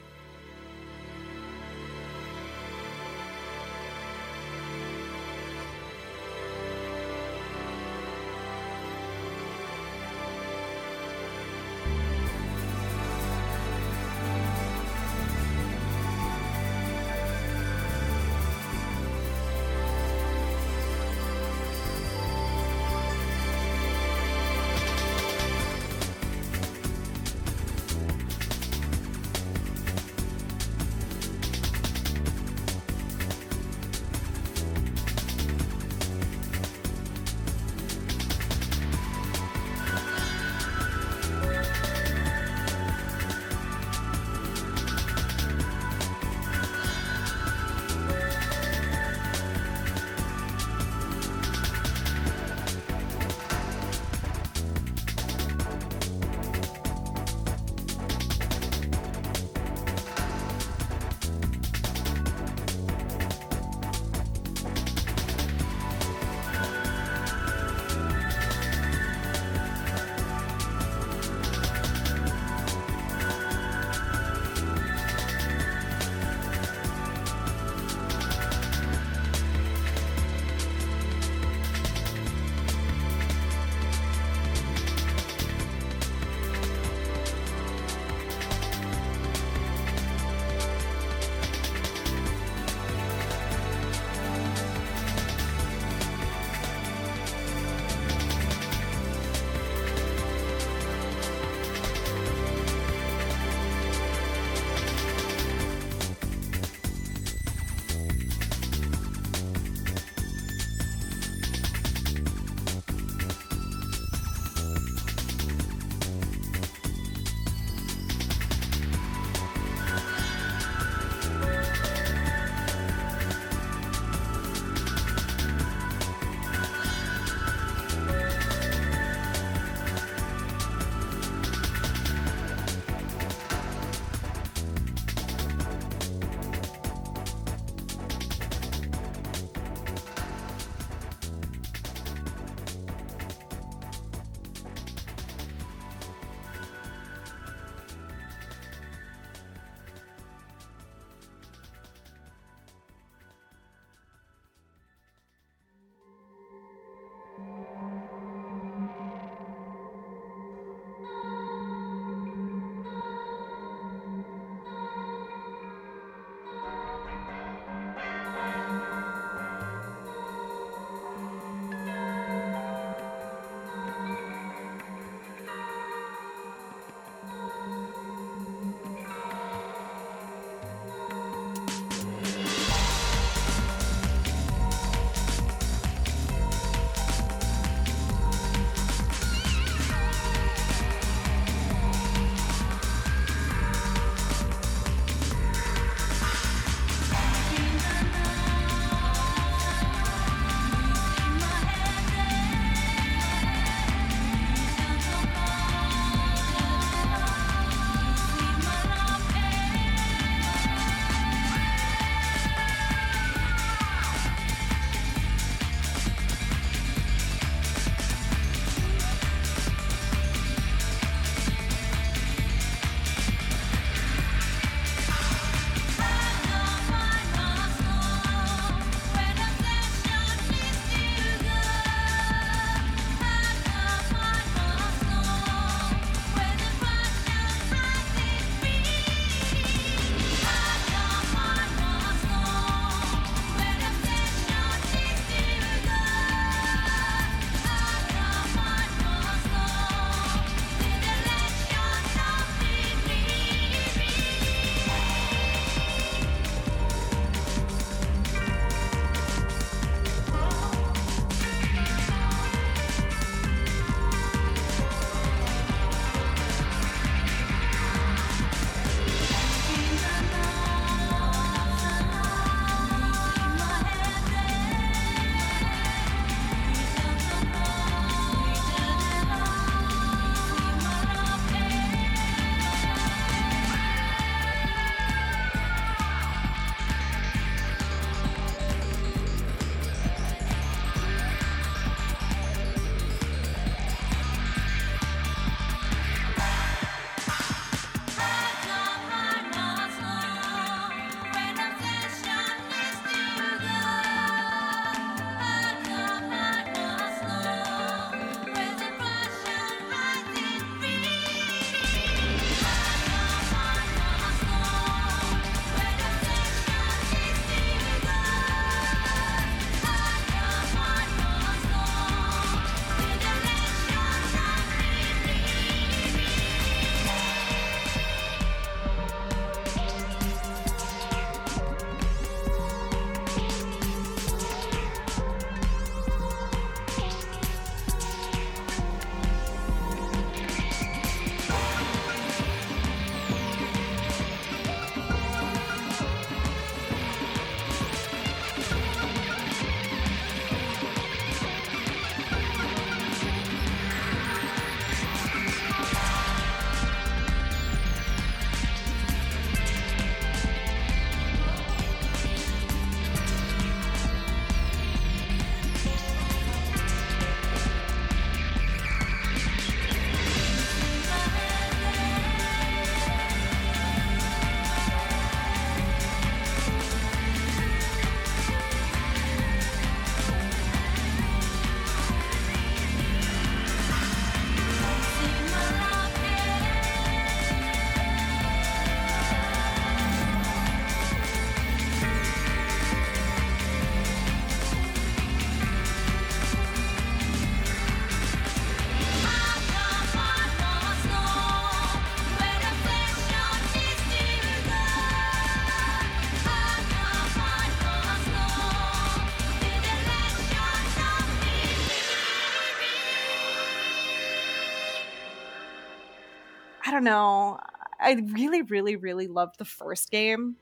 Don't know. I really, really, really loved the first game.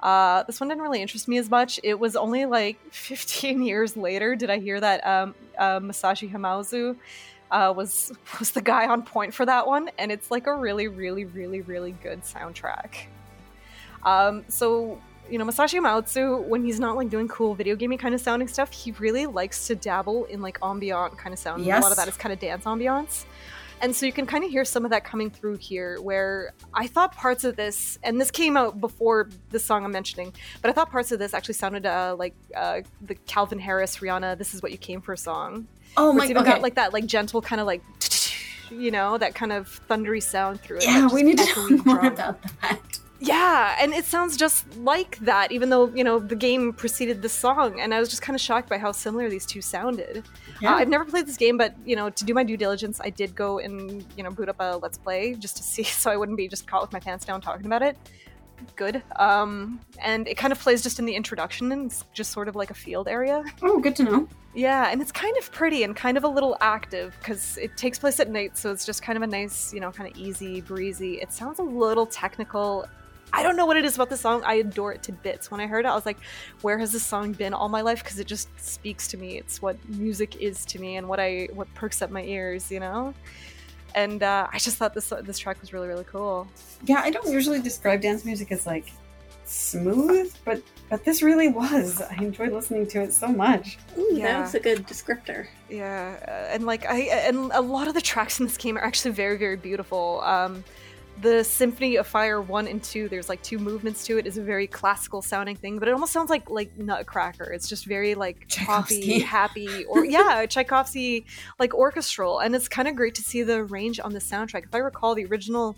Uh, this one didn't really interest me as much. It was only like 15 years later did I hear that um, uh, Masashi Hamauzu uh, was was the guy on point for that one, and it's like a really, really, really, really good soundtrack. Um, so you know, Masashi Hamauzu, when he's not like doing cool video gaming kind of sounding stuff, he really likes to dabble in like ambient kind of sound. A lot of that is kind of dance ambiance. And so you can kind of hear some of that coming through here, where I thought parts of this, and this came out before the song I'm mentioning, but I thought parts of this actually sounded uh, like uh, the Calvin Harris Rihanna "This Is What You Came For" song. Oh my it's even god! got like that like gentle kind of like, you know, that kind of thundery sound through it. yeah, we need to know more about that. Yeah, and it sounds just like that, even though, you know, the game preceded the song. And I was just kind of shocked by how similar these two sounded. Yeah. Uh, I've never played this game, but, you know, to do my due diligence, I did go and, you know, boot up a Let's Play just to see so I wouldn't be just caught with my pants down talking about it. Good. Um, and it kind of plays just in the introduction and it's just sort of like a field area. oh, good to know. Yeah, and it's kind of pretty and kind of a little active because it takes place at night, so it's just kind of a nice, you know, kind of easy, breezy. It sounds a little technical. I don't know what it is about the song. I adore it to bits. When I heard it, I was like, where has this song been all my life? Because it just speaks to me. It's what music is to me and what I what perks up my ears, you know. And uh, I just thought this this track was really really cool. Yeah, I don't usually describe dance music as like smooth, but but this really was. I enjoyed listening to it so much. Ooh, Yeah. that was a good descriptor. Yeah, uh, and like I and a lot of the tracks in this game are actually very very beautiful. Um, the Symphony of Fire one and two, there's like two movements to it. it, is a very classical sounding thing, but it almost sounds like like Nutcracker. It's just very like poppy, happy, or yeah, Tchaikovsky like orchestral, and it's kind of great to see the range on the soundtrack. If I recall, the original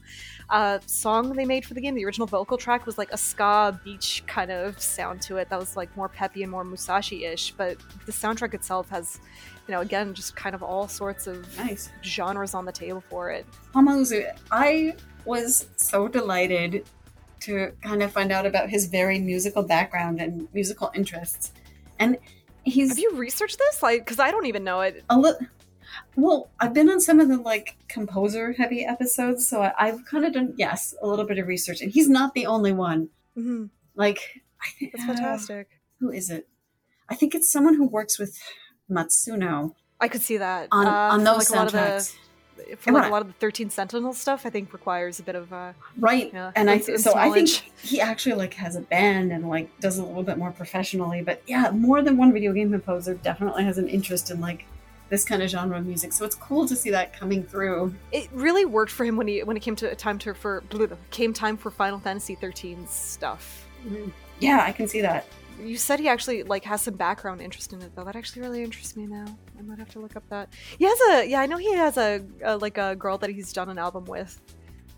uh, song they made for the game, the original vocal track was like a ska beach kind of sound to it that was like more peppy and more Musashi-ish, but the soundtrack itself has you know, again, just kind of all sorts of Nice. genres on the table for it. Hamauzu, I was so delighted to kind of find out about his very musical background and musical interests. And he's Have you researched this? Like, because I don't even know it. a little well i've been on some of the like composer heavy episodes so I, i've kind of done yes a little bit of research and he's not the only one Mhm, like I think That's fantastic. who is it i think it's someone who works with matsuno I could see that on, Uh, on those like, a lot of soundtracks the for like a lot of the Thirteen Sentinel stuff. I think requires a bit of uh, right. and i and- and so i think he actually like has a band and like does it a little bit more professionally but yeah more than one video game composer definitely has an interest in like this kind of genre of music. So it's cool to see that coming through. It really worked for him when he when it came to a time to for came time for Final Fantasy 13 stuff. yeah i can see that You said he actually like has some background interest in it though. That actually really interests me now. I might have to look up that. He has a yeah, I know he has a, a like a girl that he's done an album with,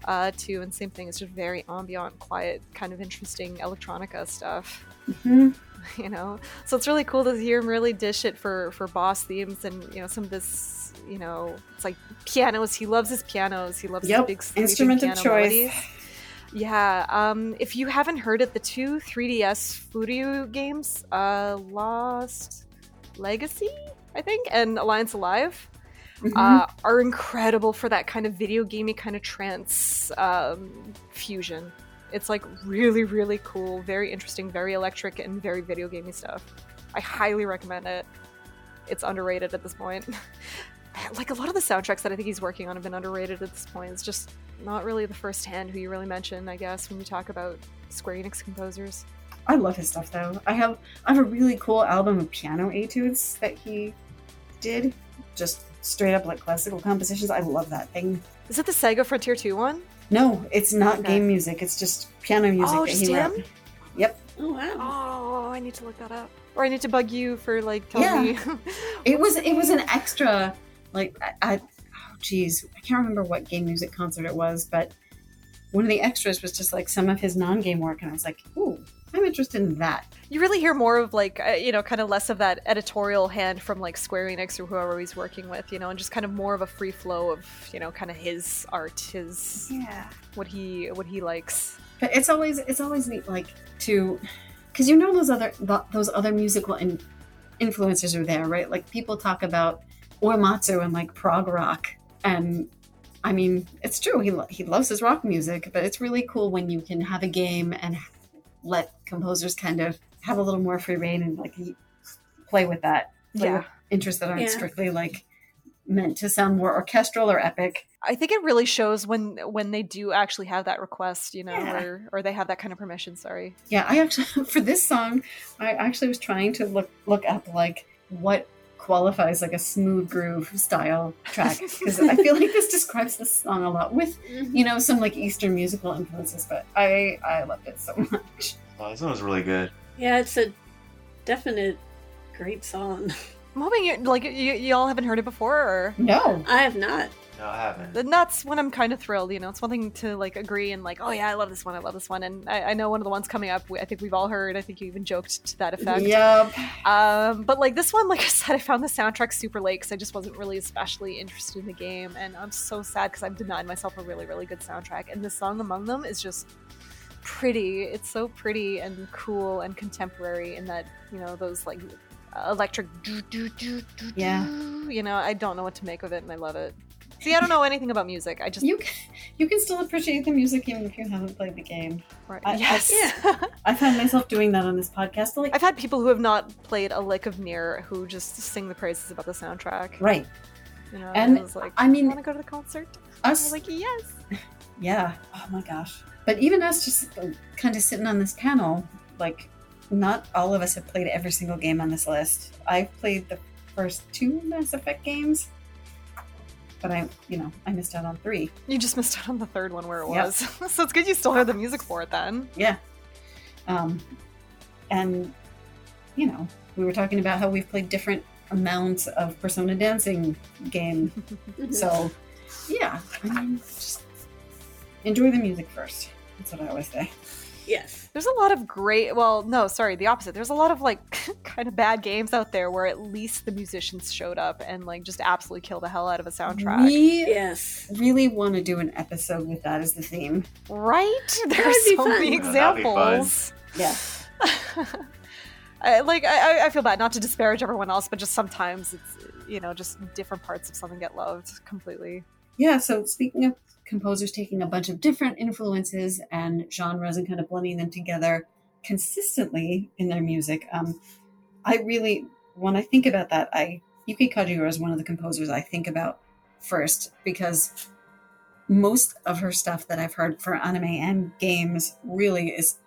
uh, too. And same thing, it's just very ambient, quiet, kind of interesting electronica stuff. Mhm. You know, so it's really cool to hear him really dish it for for boss themes and you know some of this. You know, it's like pianos. He loves his pianos. He loves Yep, his big instrument of choice. melodies. Yeah, um, if you haven't heard it, the two 3DS Furyu games, uh, Lost Legacy, I think, and Alliance Alive, Mhm. uh, are incredible for that kind of video gamey kind of trance um, fusion. It's like really, really cool, very interesting, very electric, and very video gamey stuff. I highly recommend it. It's underrated at this point. like a lot of the soundtracks that I think he's working on have been underrated at this point. It's just not really the first hand who you really mention, I guess, when you talk about Square Enix composers. I love his stuff though. I have I have a really cool album of piano etudes that he did, just straight up like classical compositions. I love that thing. Is it the SaGa Frontier 2 one? No, it's not Okay. game music. It's just piano oh, music Oh, that just he him? wrote. Oh wow. Oh, I need to look that up. Or I need to bug you for like telling Yeah. me. It was it was an extra like I, I oh geez I can't remember what game music concert it was, but one of the extras was just like some of his non-game work, and I was like, ooh, I'm interested in that. you really hear more of like uh, you know kind of less of that editorial hand from like square enix or whoever he's working with you know and just kind of more of a free flow of you know kind of his art his Yeah. what he what he likes But it's always it's always neat like to because you know those other th- those other musical in, influences are there, right? Like people talk about Uematsu and like prog rock and I mean, it's true. He lo- he loves his rock music, but it's really cool when you can have a game and let composers kind of have a little more free reign and like play with that. Play Yeah. with interests that aren't Yeah. strictly like meant to sound more orchestral or epic. I think it really shows when when they do actually have that request, you know, Yeah. or or they have that kind of permission. Sorry. Yeah, I actually for this song, I actually was trying to look look up like what qualifies like a smooth groove style track because I feel like this describes this song a lot with Mhm. you know some like Eastern musical influences. But I I loved it so much. Oh, this one was really good. Yeah, it's a definite great song. I'm hoping you like you, you all haven't heard it before, or No, I have not. No, I haven't. then that's when I'm kind of thrilled. You know, it's one thing to like agree and like, oh yeah, I love this one, I love this one, and I, I know one of the ones coming up. I think we've all heard. I think you even joked to that effect. Yep. Um, but like this one, like I said, I found the soundtrack super late because I just wasn't really especially interested in the game, and I'm so sad because I've denied myself a really, really good soundtrack. And this song among them is just pretty. It's so pretty and cool and contemporary in that you know those like uh, electric. doo, doo, doo, doo, Yeah. You know, I don't know what to make of it, and I love it. See, I don't know anything about music. I just You can, you can still appreciate the music even if you haven't played the game. right. I- I- yes. I found myself doing that on this podcast. Like, I've had people who have not played a lick of NieR who just sing the praises about the soundtrack. right. You know, And, I was like, I mean, want to go to the concert? I was Us, like, yes. yeah. Oh my gosh. But even us just kind of sitting on this panel, like, not all of us have played every single game on this list. I've played the first two Mass Effect games, but I, you know, I missed out on three. You just missed out on the third one where it Yep. was. so it's good you still heard the music for it then. Yeah. Um, and, you know, we were talking about how we've played different amounts of Persona Dancing game. So, yeah, I mean, just enjoy the music first. That's what I always say. yes. There's a lot of great, well, no, sorry, the opposite. There's a lot of like kind of bad games out there where at least the musicians showed up and like just absolutely kill the hell out of a soundtrack. We Yes. really want to do an episode with that as the theme. Right? would There's so fun. many Yeah, that'd be fun. examples. Yeah. I, like I, I- I feel bad not to disparage everyone else, but just sometimes it's you know just different parts of something get loved completely. Yeah, so speaking of composers taking a bunch of different influences and genres and kind of blending them together consistently in their music, um, I really, when I think about that, I Yuki Kajiura is one of the composers I think about first because most of her stuff that I've heard for anime and games really is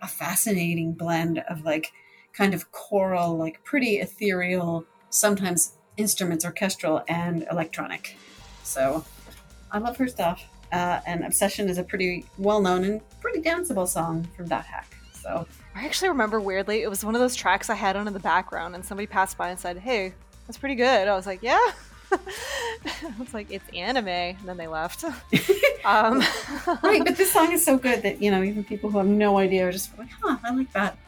a fascinating blend of like kind of choral, like pretty ethereal, sometimes instruments, orchestral, and electronic. So I love her stuff. Uh, and Obsession is a pretty well known and pretty danceable song from Dot Hack. So I actually remember weirdly it was one of those tracks I had on in the background, and somebody passed by and said, "Hey, that's pretty good." I was like, "Yeah." I was like, "It's anime," and then they left. um, right, but this song is so good that you know even people who have no idea are just like, huh, I like that.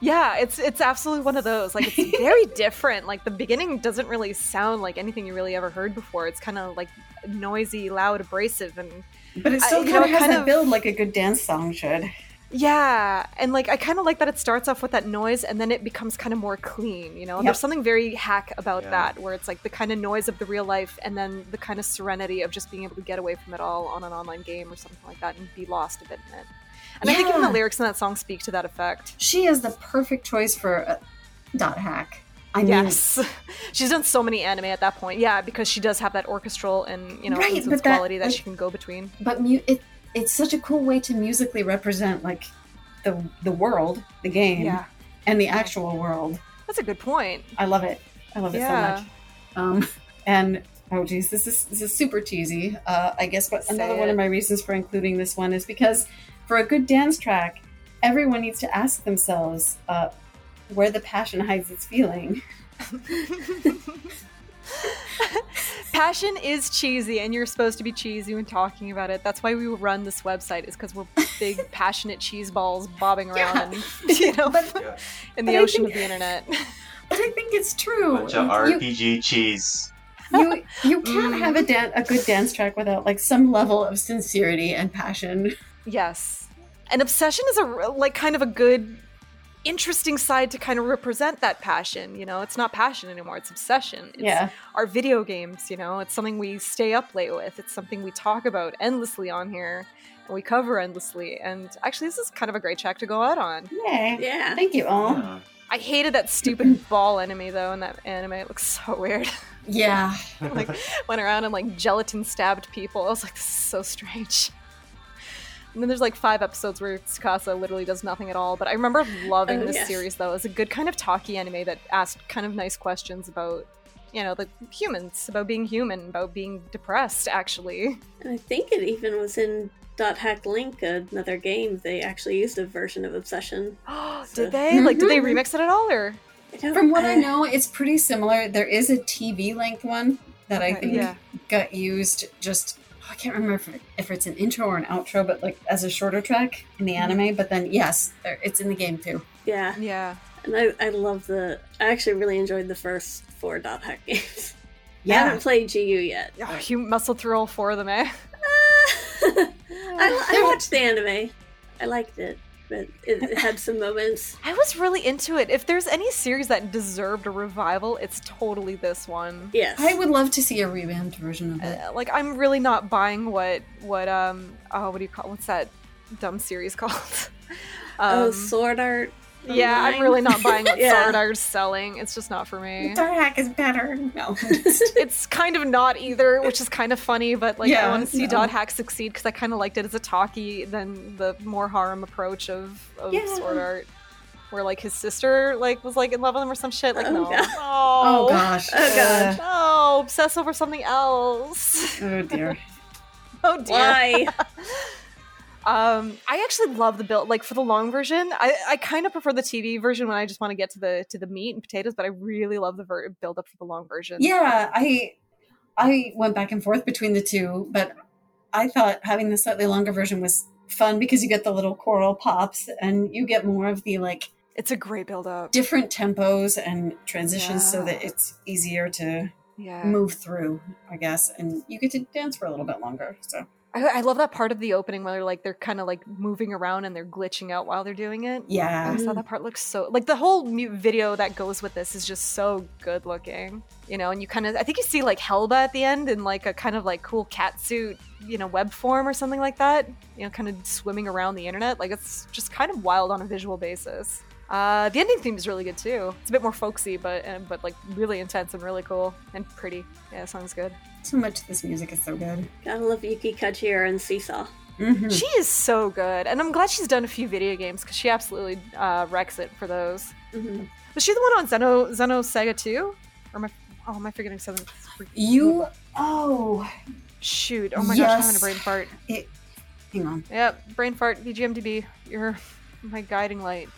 Yeah, it's it's absolutely one of those. Like it's very different. Like the beginning doesn't really sound like anything you really ever heard before. It's kind of like noisy, loud, abrasive, and But it still you kind know, of has kind that of- build like a good dance song should. Yeah, and like I kind of like that it starts off with that noise and then it becomes kind of more clean, you know? Yep. There's something very hack about Yeah. that where it's like the kind of noise of the real life and then the kind of serenity of just being able to get away from it all on an online game or something like that and be lost a bit in it. And I think even the lyrics in that song speak to that effect. She is the perfect choice for uh, Dot Hack. I mean, Yes. She's done so many anime at that point. Yeah, because she does have that orchestral and, you know, Right, but that- quality that like- she can go between. but mu- it it's such a cool way to musically represent like the the world, the game, Yeah. and the actual world. That's a good point. I love it. I love it Yeah. so much. Um, and oh geez, this is this is super cheesy. Uh, I guess what Say another one of my reasons for including this one is because for a good dance track, everyone needs to ask themselves uh, where the passion hides its feeling. Passion is cheesy, and you're supposed to be cheesy when talking about it. That's why we run this website, is because we're big, passionate cheese balls bobbing around Yeah. and, you know, But- Yeah. in the I ocean think- of the internet. But I think it's true. Bunch of You- RPG cheese. you you can't Mm. have a dan- a good dance track without like some level of sincerity and passion. Yes. And Obsession is a like kind of a good interesting side to kind of represent that passion. You know, it's not passion anymore; it's obsession. It's Yeah. our video games. You know, it's something we stay up late with. It's something we talk about endlessly on here, and we cover endlessly. And actually, this is kind of a great check to go out on. Yay. Yeah. Thank you all. Yeah. I hated that stupid ball enemy though in that anime. It looks so weird. Yeah. like went around and like gelatin stabbed people. I was like, this is so strange. And then there's like five episodes where Tsukasa literally does nothing at all. But I remember loving Oh, this yes. series though. It was a good kind of talky anime that asked kind of nice questions about, you know, the humans, about being human, about being depressed actually. And I think it even was in Dot Hack Link, another game. They actually used a version of Obsession. Oh did they? Like did they mm-hmm. remix it at all or From what I know, it's pretty similar. There is a TV length one that I think yeah. got used just I can't remember if, if it's an intro or an outro, but like as a shorter track in the anime. But then yes, it's in the game too. Yeah, Yeah. and I, I love the. I actually really enjoyed the first four Dot Hack games. Yeah. I haven't played GU yet. Oh, you muscled through all four of them, eh? I, I watched the anime. I liked it, but it, it had some moments. I was really into it. If there's any series that deserved a revival, it's totally this one. Yes. I would love to see a revamped version of it. Uh, like I'm really not buying what what um oh what do you call what's that dumb series called? oh, um, Sword Art. Yeah, I'm really not buying what Yeah. Sword Art's selling. It's just not for me. Dark Hack is better. No, It's kind of not either, which is kind of funny. But like I want to see no. Dot Hack succeed because I kind of liked it as a talkie than the more harem approach of of Yeah. Sword Art. Where like his sister like was like in love with him or some shit. Like Oh, no, God. oh oh, gosh, Oh, gosh. no, obsess over something else. Uh, oh dear. Oh dear. Why? Um, I actually love the build. Like for the long version, I, I kind of prefer the TV version when I just want to get to the to the meat and potatoes. But I really love the ver- build up for the long version. Yeah, I I went back and forth between the two, but I thought having the slightly longer version was fun because you get the little choral pops and you get more of the like it's a great build up. different tempos and transitions so that it's easier to Yeah, move through, I guess, and you get to dance for a little bit longer. So I, I love that part of the opening where they're like they're kind of like moving around and they're glitching out while they're doing it. Yeah, just thought that part looks so like the whole video that goes with this is just so good looking, you know. And you kind of I think you see like Helba at the end in like a kind of like cool cat suit, you know, web form or something like that. You know, kind of swimming around the internet. Like it's just kind of wild on a visual basis. Uh, the ending theme is really good too. It's a bit more folksy, but uh, but like really intense and really cool and pretty. Yeah, song's good. So much this music is so good. Gotta love Yuki Kajiura and See-Saw. hmm She is so good, and I'm glad she's done a few video games because she absolutely uh, wrecks it for those. hmm Was she the one on Xeno Xenosaga 2? Or am I oh am I forgetting something? You oh Shoot. Oh my gosh, I'm having a brain fart. it. Hang on. Yep, brain fart, VGMDB, You're my guiding light.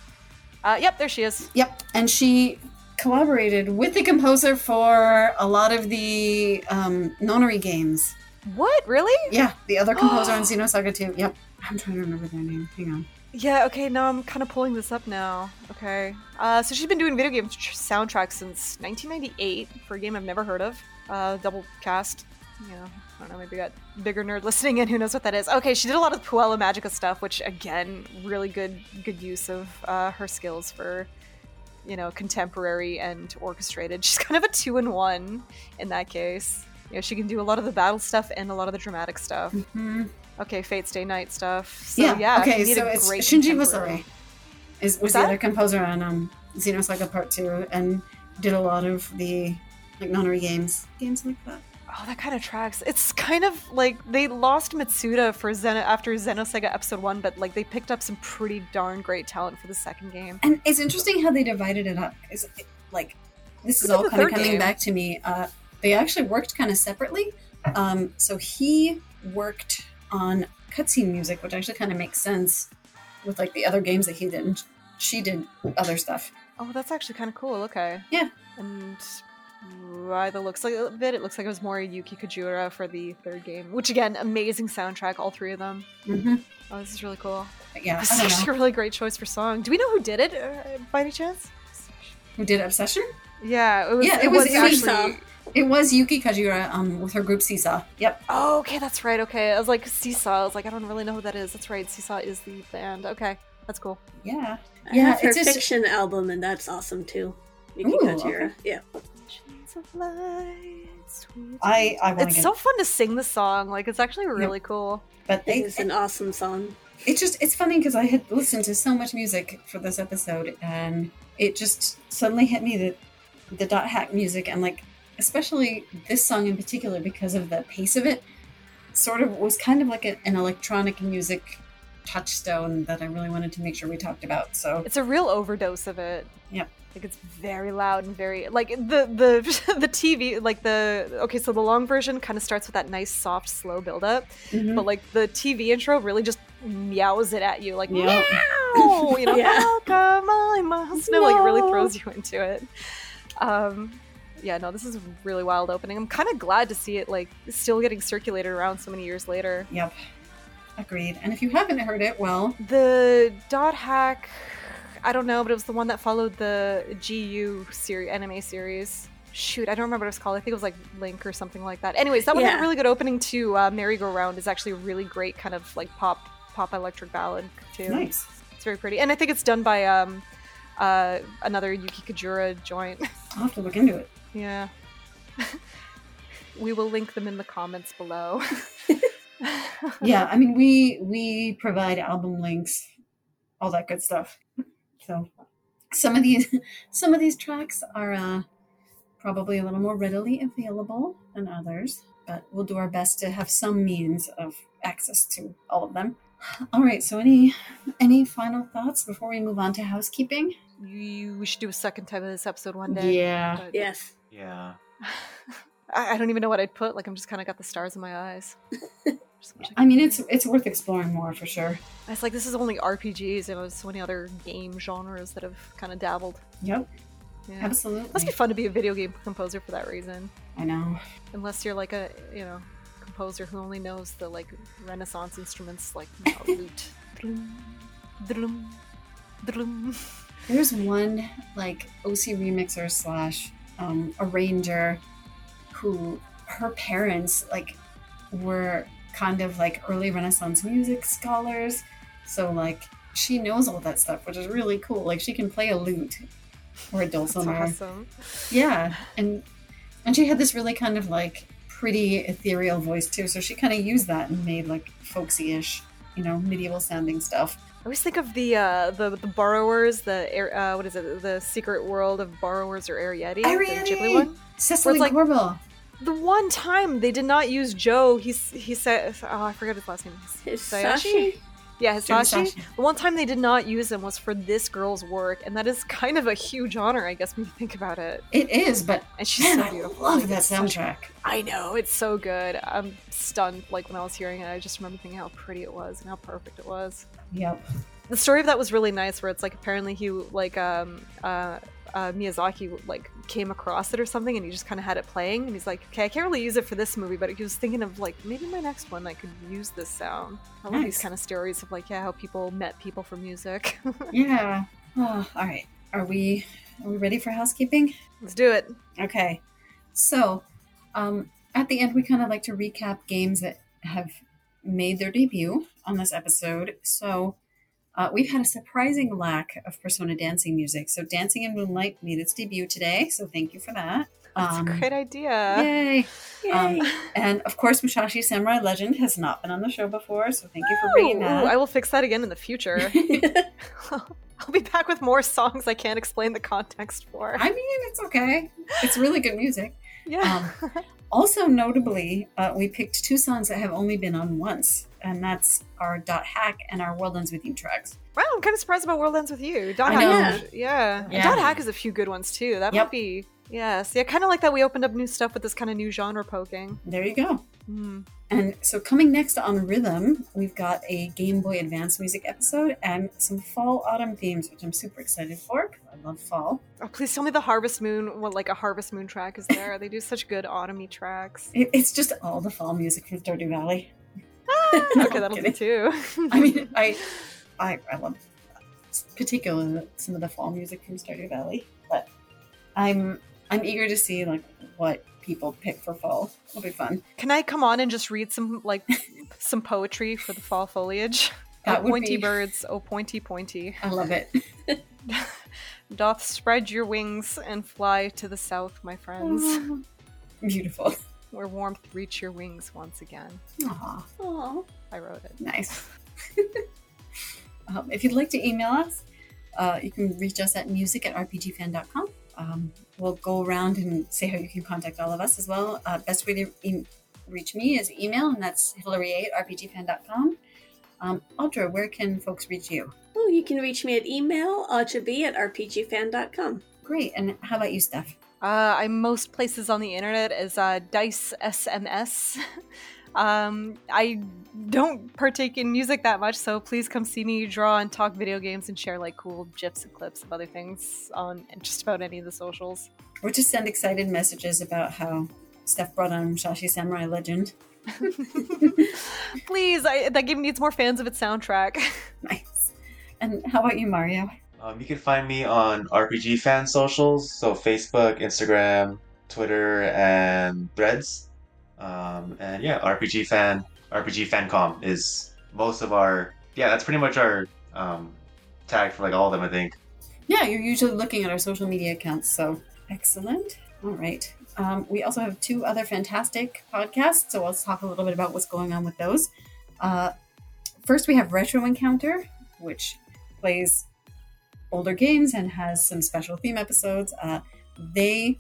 Uh yep, there she is. Yep, and she collaborated with the composer for a lot of the um, nonary games. What? Really? Yeah, the other composer on Xenosaga 2. Yep. I'm trying to remember their name. Hang on. Yeah, okay, now I'm kind of pulling this up now. Okay. Uh, so she's been doing video game tr- soundtracks since 1998 for a game I've never heard of. Uh, double cast. You know, I don't know, maybe got bigger nerd listening in. Who knows what that is? Okay, she did a lot of Puella Magica stuff, which again, really good, good use of uh, her skills for, you know, contemporary and orchestrated. She's kind of a two in one in that case. You know, she can do a lot of the battle stuff and a lot of the dramatic stuff. Mhm. Okay, Fate Stay Night stuff. So yeah. yeah, okay, so it's Shinji contemporary- is was What's the that? other composer on um, Xenosaga Part 2 and did a lot of the like nonary games. Games like that. Oh, that kind of tracks. It's kind of like they lost Mitsuda for Zen after Xenosaga Episode One, but like they picked up some pretty darn great talent for the second game. And it's interesting how they divided it up. Is like this is all kind of coming game. back to me. Uh, they actually worked kind of separately. Um, so he worked on cutscene music, which actually kind of makes sense with like the other games that he did. She did other stuff. Oh, that's actually kind of cool. Okay. Yeah. And by the looks like of it, it looks like it was more Yuki Kajiura for the third game, which again, amazing soundtrack, all three of them. hmm Oh, this is really cool. Yeah, This is actually a really great choice for song. Do we know who did it uh, by any chance? who did Obsession. Yeah, it was. Yeah, it, it was, was- it was- actually. It was Yuki Kajiura um, with her group See-Saw. Yep. Oh, okay, that's right. Okay, I was like See-Saw. I was like, I don't really know who that is. That's right. See-Saw is the band. Okay, that's cool. Yeah. I Yeah, have her it's just- fiction album, and that's awesome too. You Ooh, can go to your okay. yeah. Shades of light, sweet- I I It's get, so fun to sing the song. Like it's actually really cool. but It they is an awesome song. it's just it's funny because I had listened to so much music for this episode, and it just suddenly hit me that the dot hack music and like especially this song in particular because of the pace of it sort of was kind of like a, an electronic music touchstone that I really wanted to make sure we talked about. So It's a real overdose of it. Yep. Like it's very loud and very like the the the TV like the okay so the long version kind of starts with that nice soft slow build up mhm. but like the TV intro really just meows it at you like Yeah. meow you know Yeah. welcome I must know like it really throws you into it. Um yeah no this is a really wild opening. I'm kind of glad to see it like still getting circulated around so many years later. Yep. Agreed. And if you haven't heard it, well, The dot hack, I don't know, but it was the one that followed the GU series, anime series. Shoot, I don't remember what it was called. I think it was like Link or something like that. Anyways, that one had a really good opening to Uh, Merry Go Round is actually a really great kind of like pop pop electric ballad too. nice. It's very pretty, and I think it's done by um uh another Yuki Kajiura joint. I'll have to look into it. yeah. we will link them in the comments below. Yeah, I mean we we provide album links, all that good stuff. So some of these some of these tracks are uh, probably a little more readily available than others, but we'll do our best to have some means of access to all of them. All right, so any any final thoughts before we move on to housekeeping? you, we should do a second time of this episode one day. Yeah. but- Yes. Yeah. I, I don't even know what I'd put. Like I'm just kind of got the stars in my eyes. Just wish I I mean it's it's worth exploring more for sure. It's like this is only RPGs, and there's so many other game genres that have kind of dabbled. Yep, Yeah. absolutely. Must be fun to be a video game composer for that reason. I know. Unless you're like a you know composer who only knows the like Renaissance instruments like you know, lute. Drum, drum, drum. There's one like OC remixer slash um, arranger who her parents like were kind of like early Renaissance music scholars. So like she knows all that stuff, which is really cool. Like she can play a lute or a That's dulcimer. awesome. Yeah, and and she had this really kind of like pretty ethereal voice too. So she kind of used that and made like folksy-ish, you know, medieval sounding stuff. I always think of the uh, the the borrowers, the Air- uh, what is it, the Secret World of Borrowers or Arrietty, the Ghibli one. Cécile like-. The one time they did not use Joe, he's he said, oh, I forgot his last name. Hisaishi? Yeah, Joe Hisaishi. Hisaishi. The one time they did not use him was for this girl's work, and that is kind of a huge honor, I guess, when you think about it. It is, but And she's man, so I love Like, that soundtrack. I know it's so good. I'm stunned. Like when I was hearing it, I just remember thinking how pretty it was and how perfect it was. Yep. The story of that was really nice, where it's like apparently he like um uh. Uh, Miyazaki like came across it or something, and he just kind of had it playing, and he's like, "Okay, I can't really use it for this movie, but he was thinking of like maybe my next one I could use this sound." I love these Nice. kind of stories of like, yeah, how people met people for music. Yeah. Oh, all right. Are we are we ready for housekeeping? Let's do it. Okay. So, um, at the end, we kind of like to recap games that have made their debut on this episode. So, uh, we've had a surprising lack of Persona dancing music. So, Dancing in Moonlight made its debut today. So, thank you for that. That's Um, a great idea. Yay! Yay. Um, and of course, Musashi Samurai Legend has not been on the show before. So, thank you for bringing Ooh, that. I will fix that again in the future. I'll be back with more songs I can't explain the context for. I mean, it's okay. It's really good music. yeah. Also, notably, uh, we picked two songs that have only been on once, and that's our Dot Hack and our World Ends With You tracks. wow, I'm kind of surprised about World Ends with You. Dot I Hack, know. yeah. Yeah. Dot Hack has a few good ones too. That Yep. might be. Yes, yeah, kind of like that. We opened up new stuff with this kind of new genre poking. There you go. Hmm. And so, coming next on Rhythm, we've got a Game Boy Advance music episode and some fall autumn themes, which I'm super excited for I love fall. Oh, please tell me the Harvest Moon, what like a Harvest Moon track is there? they do such good autumny tracks. It, it's just all the fall music from Stardew Valley. No, okay, that'll kidding. too. I mean, I, I, I love particularly some of the fall music from Stardew Valley, but I'm I'm eager to see like what people pick for fall. It'll be fun. Can I come on and just read some like some poetry for the fall foliage? That oh, pointy be- birds, oh pointy pointy. I love it. Doth spread your wings and fly to the south, my friends, Beautiful. Where warmth reach your wings once again. Aw, Aw. I wrote it. nice. um, if you'd like to email us, uh, you can reach us at music at rpgfan.com. Um, we'll go around and say how you can contact all of us as well. Uh, best way to e- reach me is email, and that's hillary at rpgfan.com. Um, Audra, where can folks reach you? Oh, you can reach me at email, audreb at rpgfan.com. Great. And how about you, Steph? Uh, I'm most places on the internet as uh, Dice SMS. um, I don't partake in music that much, so please come see me draw and talk video games and share like cool gifs and clips of other things on just about any of the socials. Or just send excited messages about how Steph brought on Shashi Samurai Legend. please, I, that game needs more fans of its soundtrack. Nice. And how about you, Mario? Um, you can find me on RPG fan socials, so Facebook, Instagram, Twitter, and Threads. Um, and yeah, RPG fan, RPG fancom is most of our. Yeah, that's pretty much our um, tag for like all of them, I think. Yeah, you're usually looking at our social media accounts, so excellent. All right. Um, we also have two other fantastic podcasts, so let's talk a little bit about what's going on with those. Uh, first, we have Retro Encounter, which plays older games and has some special theme episodes. Uh, they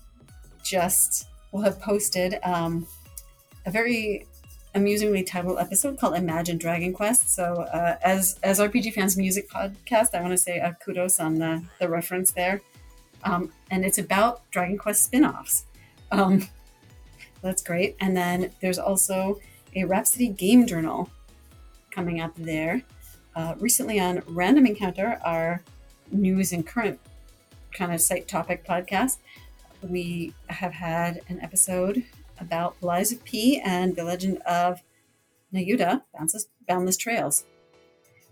just will have posted um, a very amusingly titled episode called Imagine Dragon Quest. So, uh, as as RPG fans music podcast, I want to say uh, kudos on the, the reference there. Um, and it's about Dragon Quest spin-offs. Um, that's great. And then there's also a Rhapsody Game Journal coming up there. Uh, recently on Random Encounter, our news and current kind of site topic podcast, we have had an episode about the Lies of P and the legend of Nayuta, Boundless, Boundless Trails.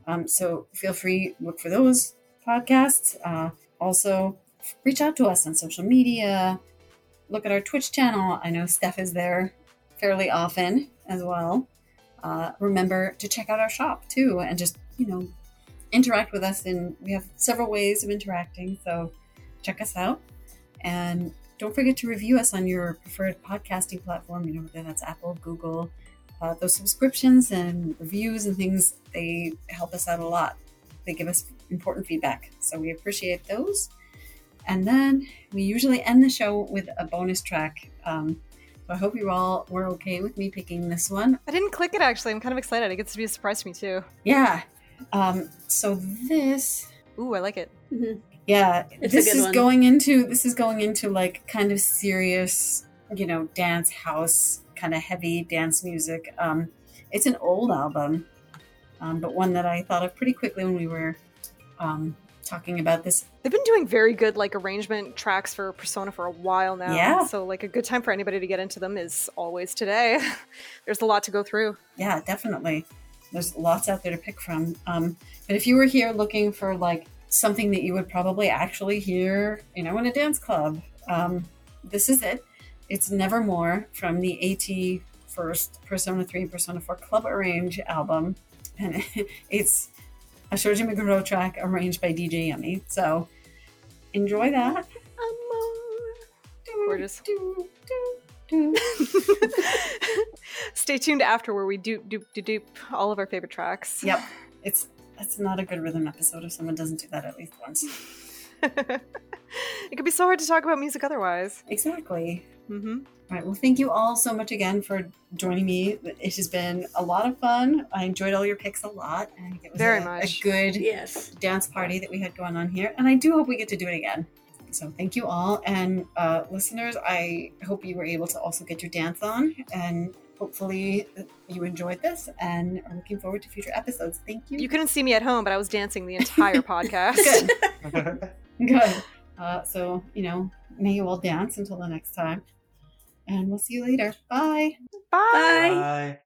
Um, so feel free look for those podcasts. Uh, also, reach out to us on social media. Look at our Twitch channel. I know Steph is there fairly often as well. Uh, remember to check out our shop too, and just you know interact with us. And we have several ways of interacting. So check us out, and don't forget to review us on your preferred podcasting platform. You know whether that's Apple, Google. Uh, those subscriptions and reviews and things they help us out a lot. They give us important feedback, so we appreciate those. And then we usually end the show with a bonus track. Um, so I hope you all were okay with me picking this one. I didn't click it actually. I'm kind of excited. It gets to be a surprise to me too. Yeah. Um, so this, Ooh, I like it. Mhm. yeah, It's this is one. going into this is going into like kind of serious, you know, dance house kind of heavy dance music. Um, it's an old album, um, but one that I thought of pretty quickly when we were um, talking about this They've been doing very good like arrangement tracks for Persona for a while now. Yeah. So like a good time for anybody to get into them is always today. There's a lot to go through. yeah, definitely. There's lots out there to pick from. Um, but if you were here looking for like something that you would probably actually hear, you know, in a dance club, um, this is it. It's Nevermore from the AT first Persona 3 and Persona 4 Club Arrange album. And it's a Shoji Meguro track arranged by DJ Yummy. So enjoy that. Gorgeous. Do, do, do. Stay tuned after where we dupe dupe dupe dupe all of our favorite tracks. Yep. It's it's not a good rhythm episode if someone doesn't do that at least once. it could be so hard to talk about music otherwise. Exactly. Mm-hmm. All right. Well, thank you all so much again for joining me. It has been a lot of fun. I enjoyed all your picks a lot. I think it was Very a, much. a good Yes. dance party that we had going on here, and I do hope we get to do it again. So thank you all, and uh, listeners. I hope you were able to also get your dance on, and hopefully you enjoyed this, and are looking forward to future episodes. Thank you. You couldn't see me at home, but I was dancing the entire podcast. Good. Good. Uh, so, you know, may you all dance until the next time. And we'll see you later. Bye. Bye. Bye. Bye.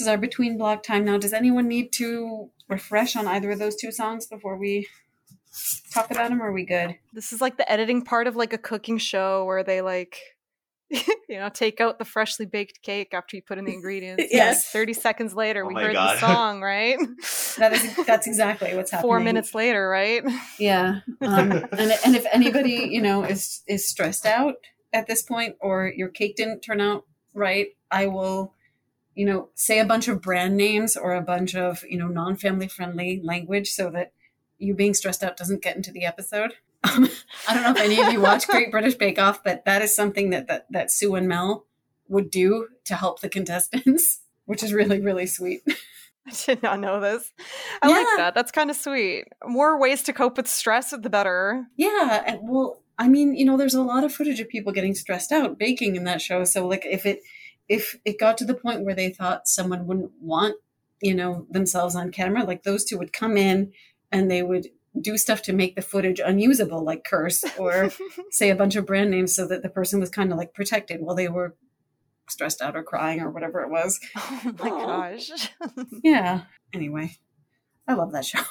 This is our between block time now. Does anyone need to refresh on either of those two songs before we talk about them? Or are we good? This is like the editing part of like a cooking show where they like you know, take out the freshly baked cake after you put in the ingredients. Yes. 30 seconds later, Oh we heard God. the song, right? That is that's exactly what's happening. Four minutes later, right? Yeah. Um, and and if anybody you know is is stressed out at this point, or your cake didn't turn out right, I will, you know, say a bunch of brand names or a bunch of you know non family friendly language so that you being stressed out doesn't get into the episode. Um, I don't know if any of you watch Great British Bake Off, but that is something that that, that Sue and Mel would do to help the contestants, which is really really sweet. I did not know this. I like that. That's kind of sweet. More ways to cope with stress, the better. Yeah, well, I mean, you know, there's a lot of footage of people getting stressed out baking in that show. So, like, if it if it got to the point where they thought someone wouldn't want, you know, themselves on camera, like those two would come in and they would do stuff to make the footage unusable, like curse or say a bunch of brand names, so that the person was kind of like protected while they were stressed out or crying or whatever it was. Oh my Aw. gosh. Yeah. Anyway, I love that show.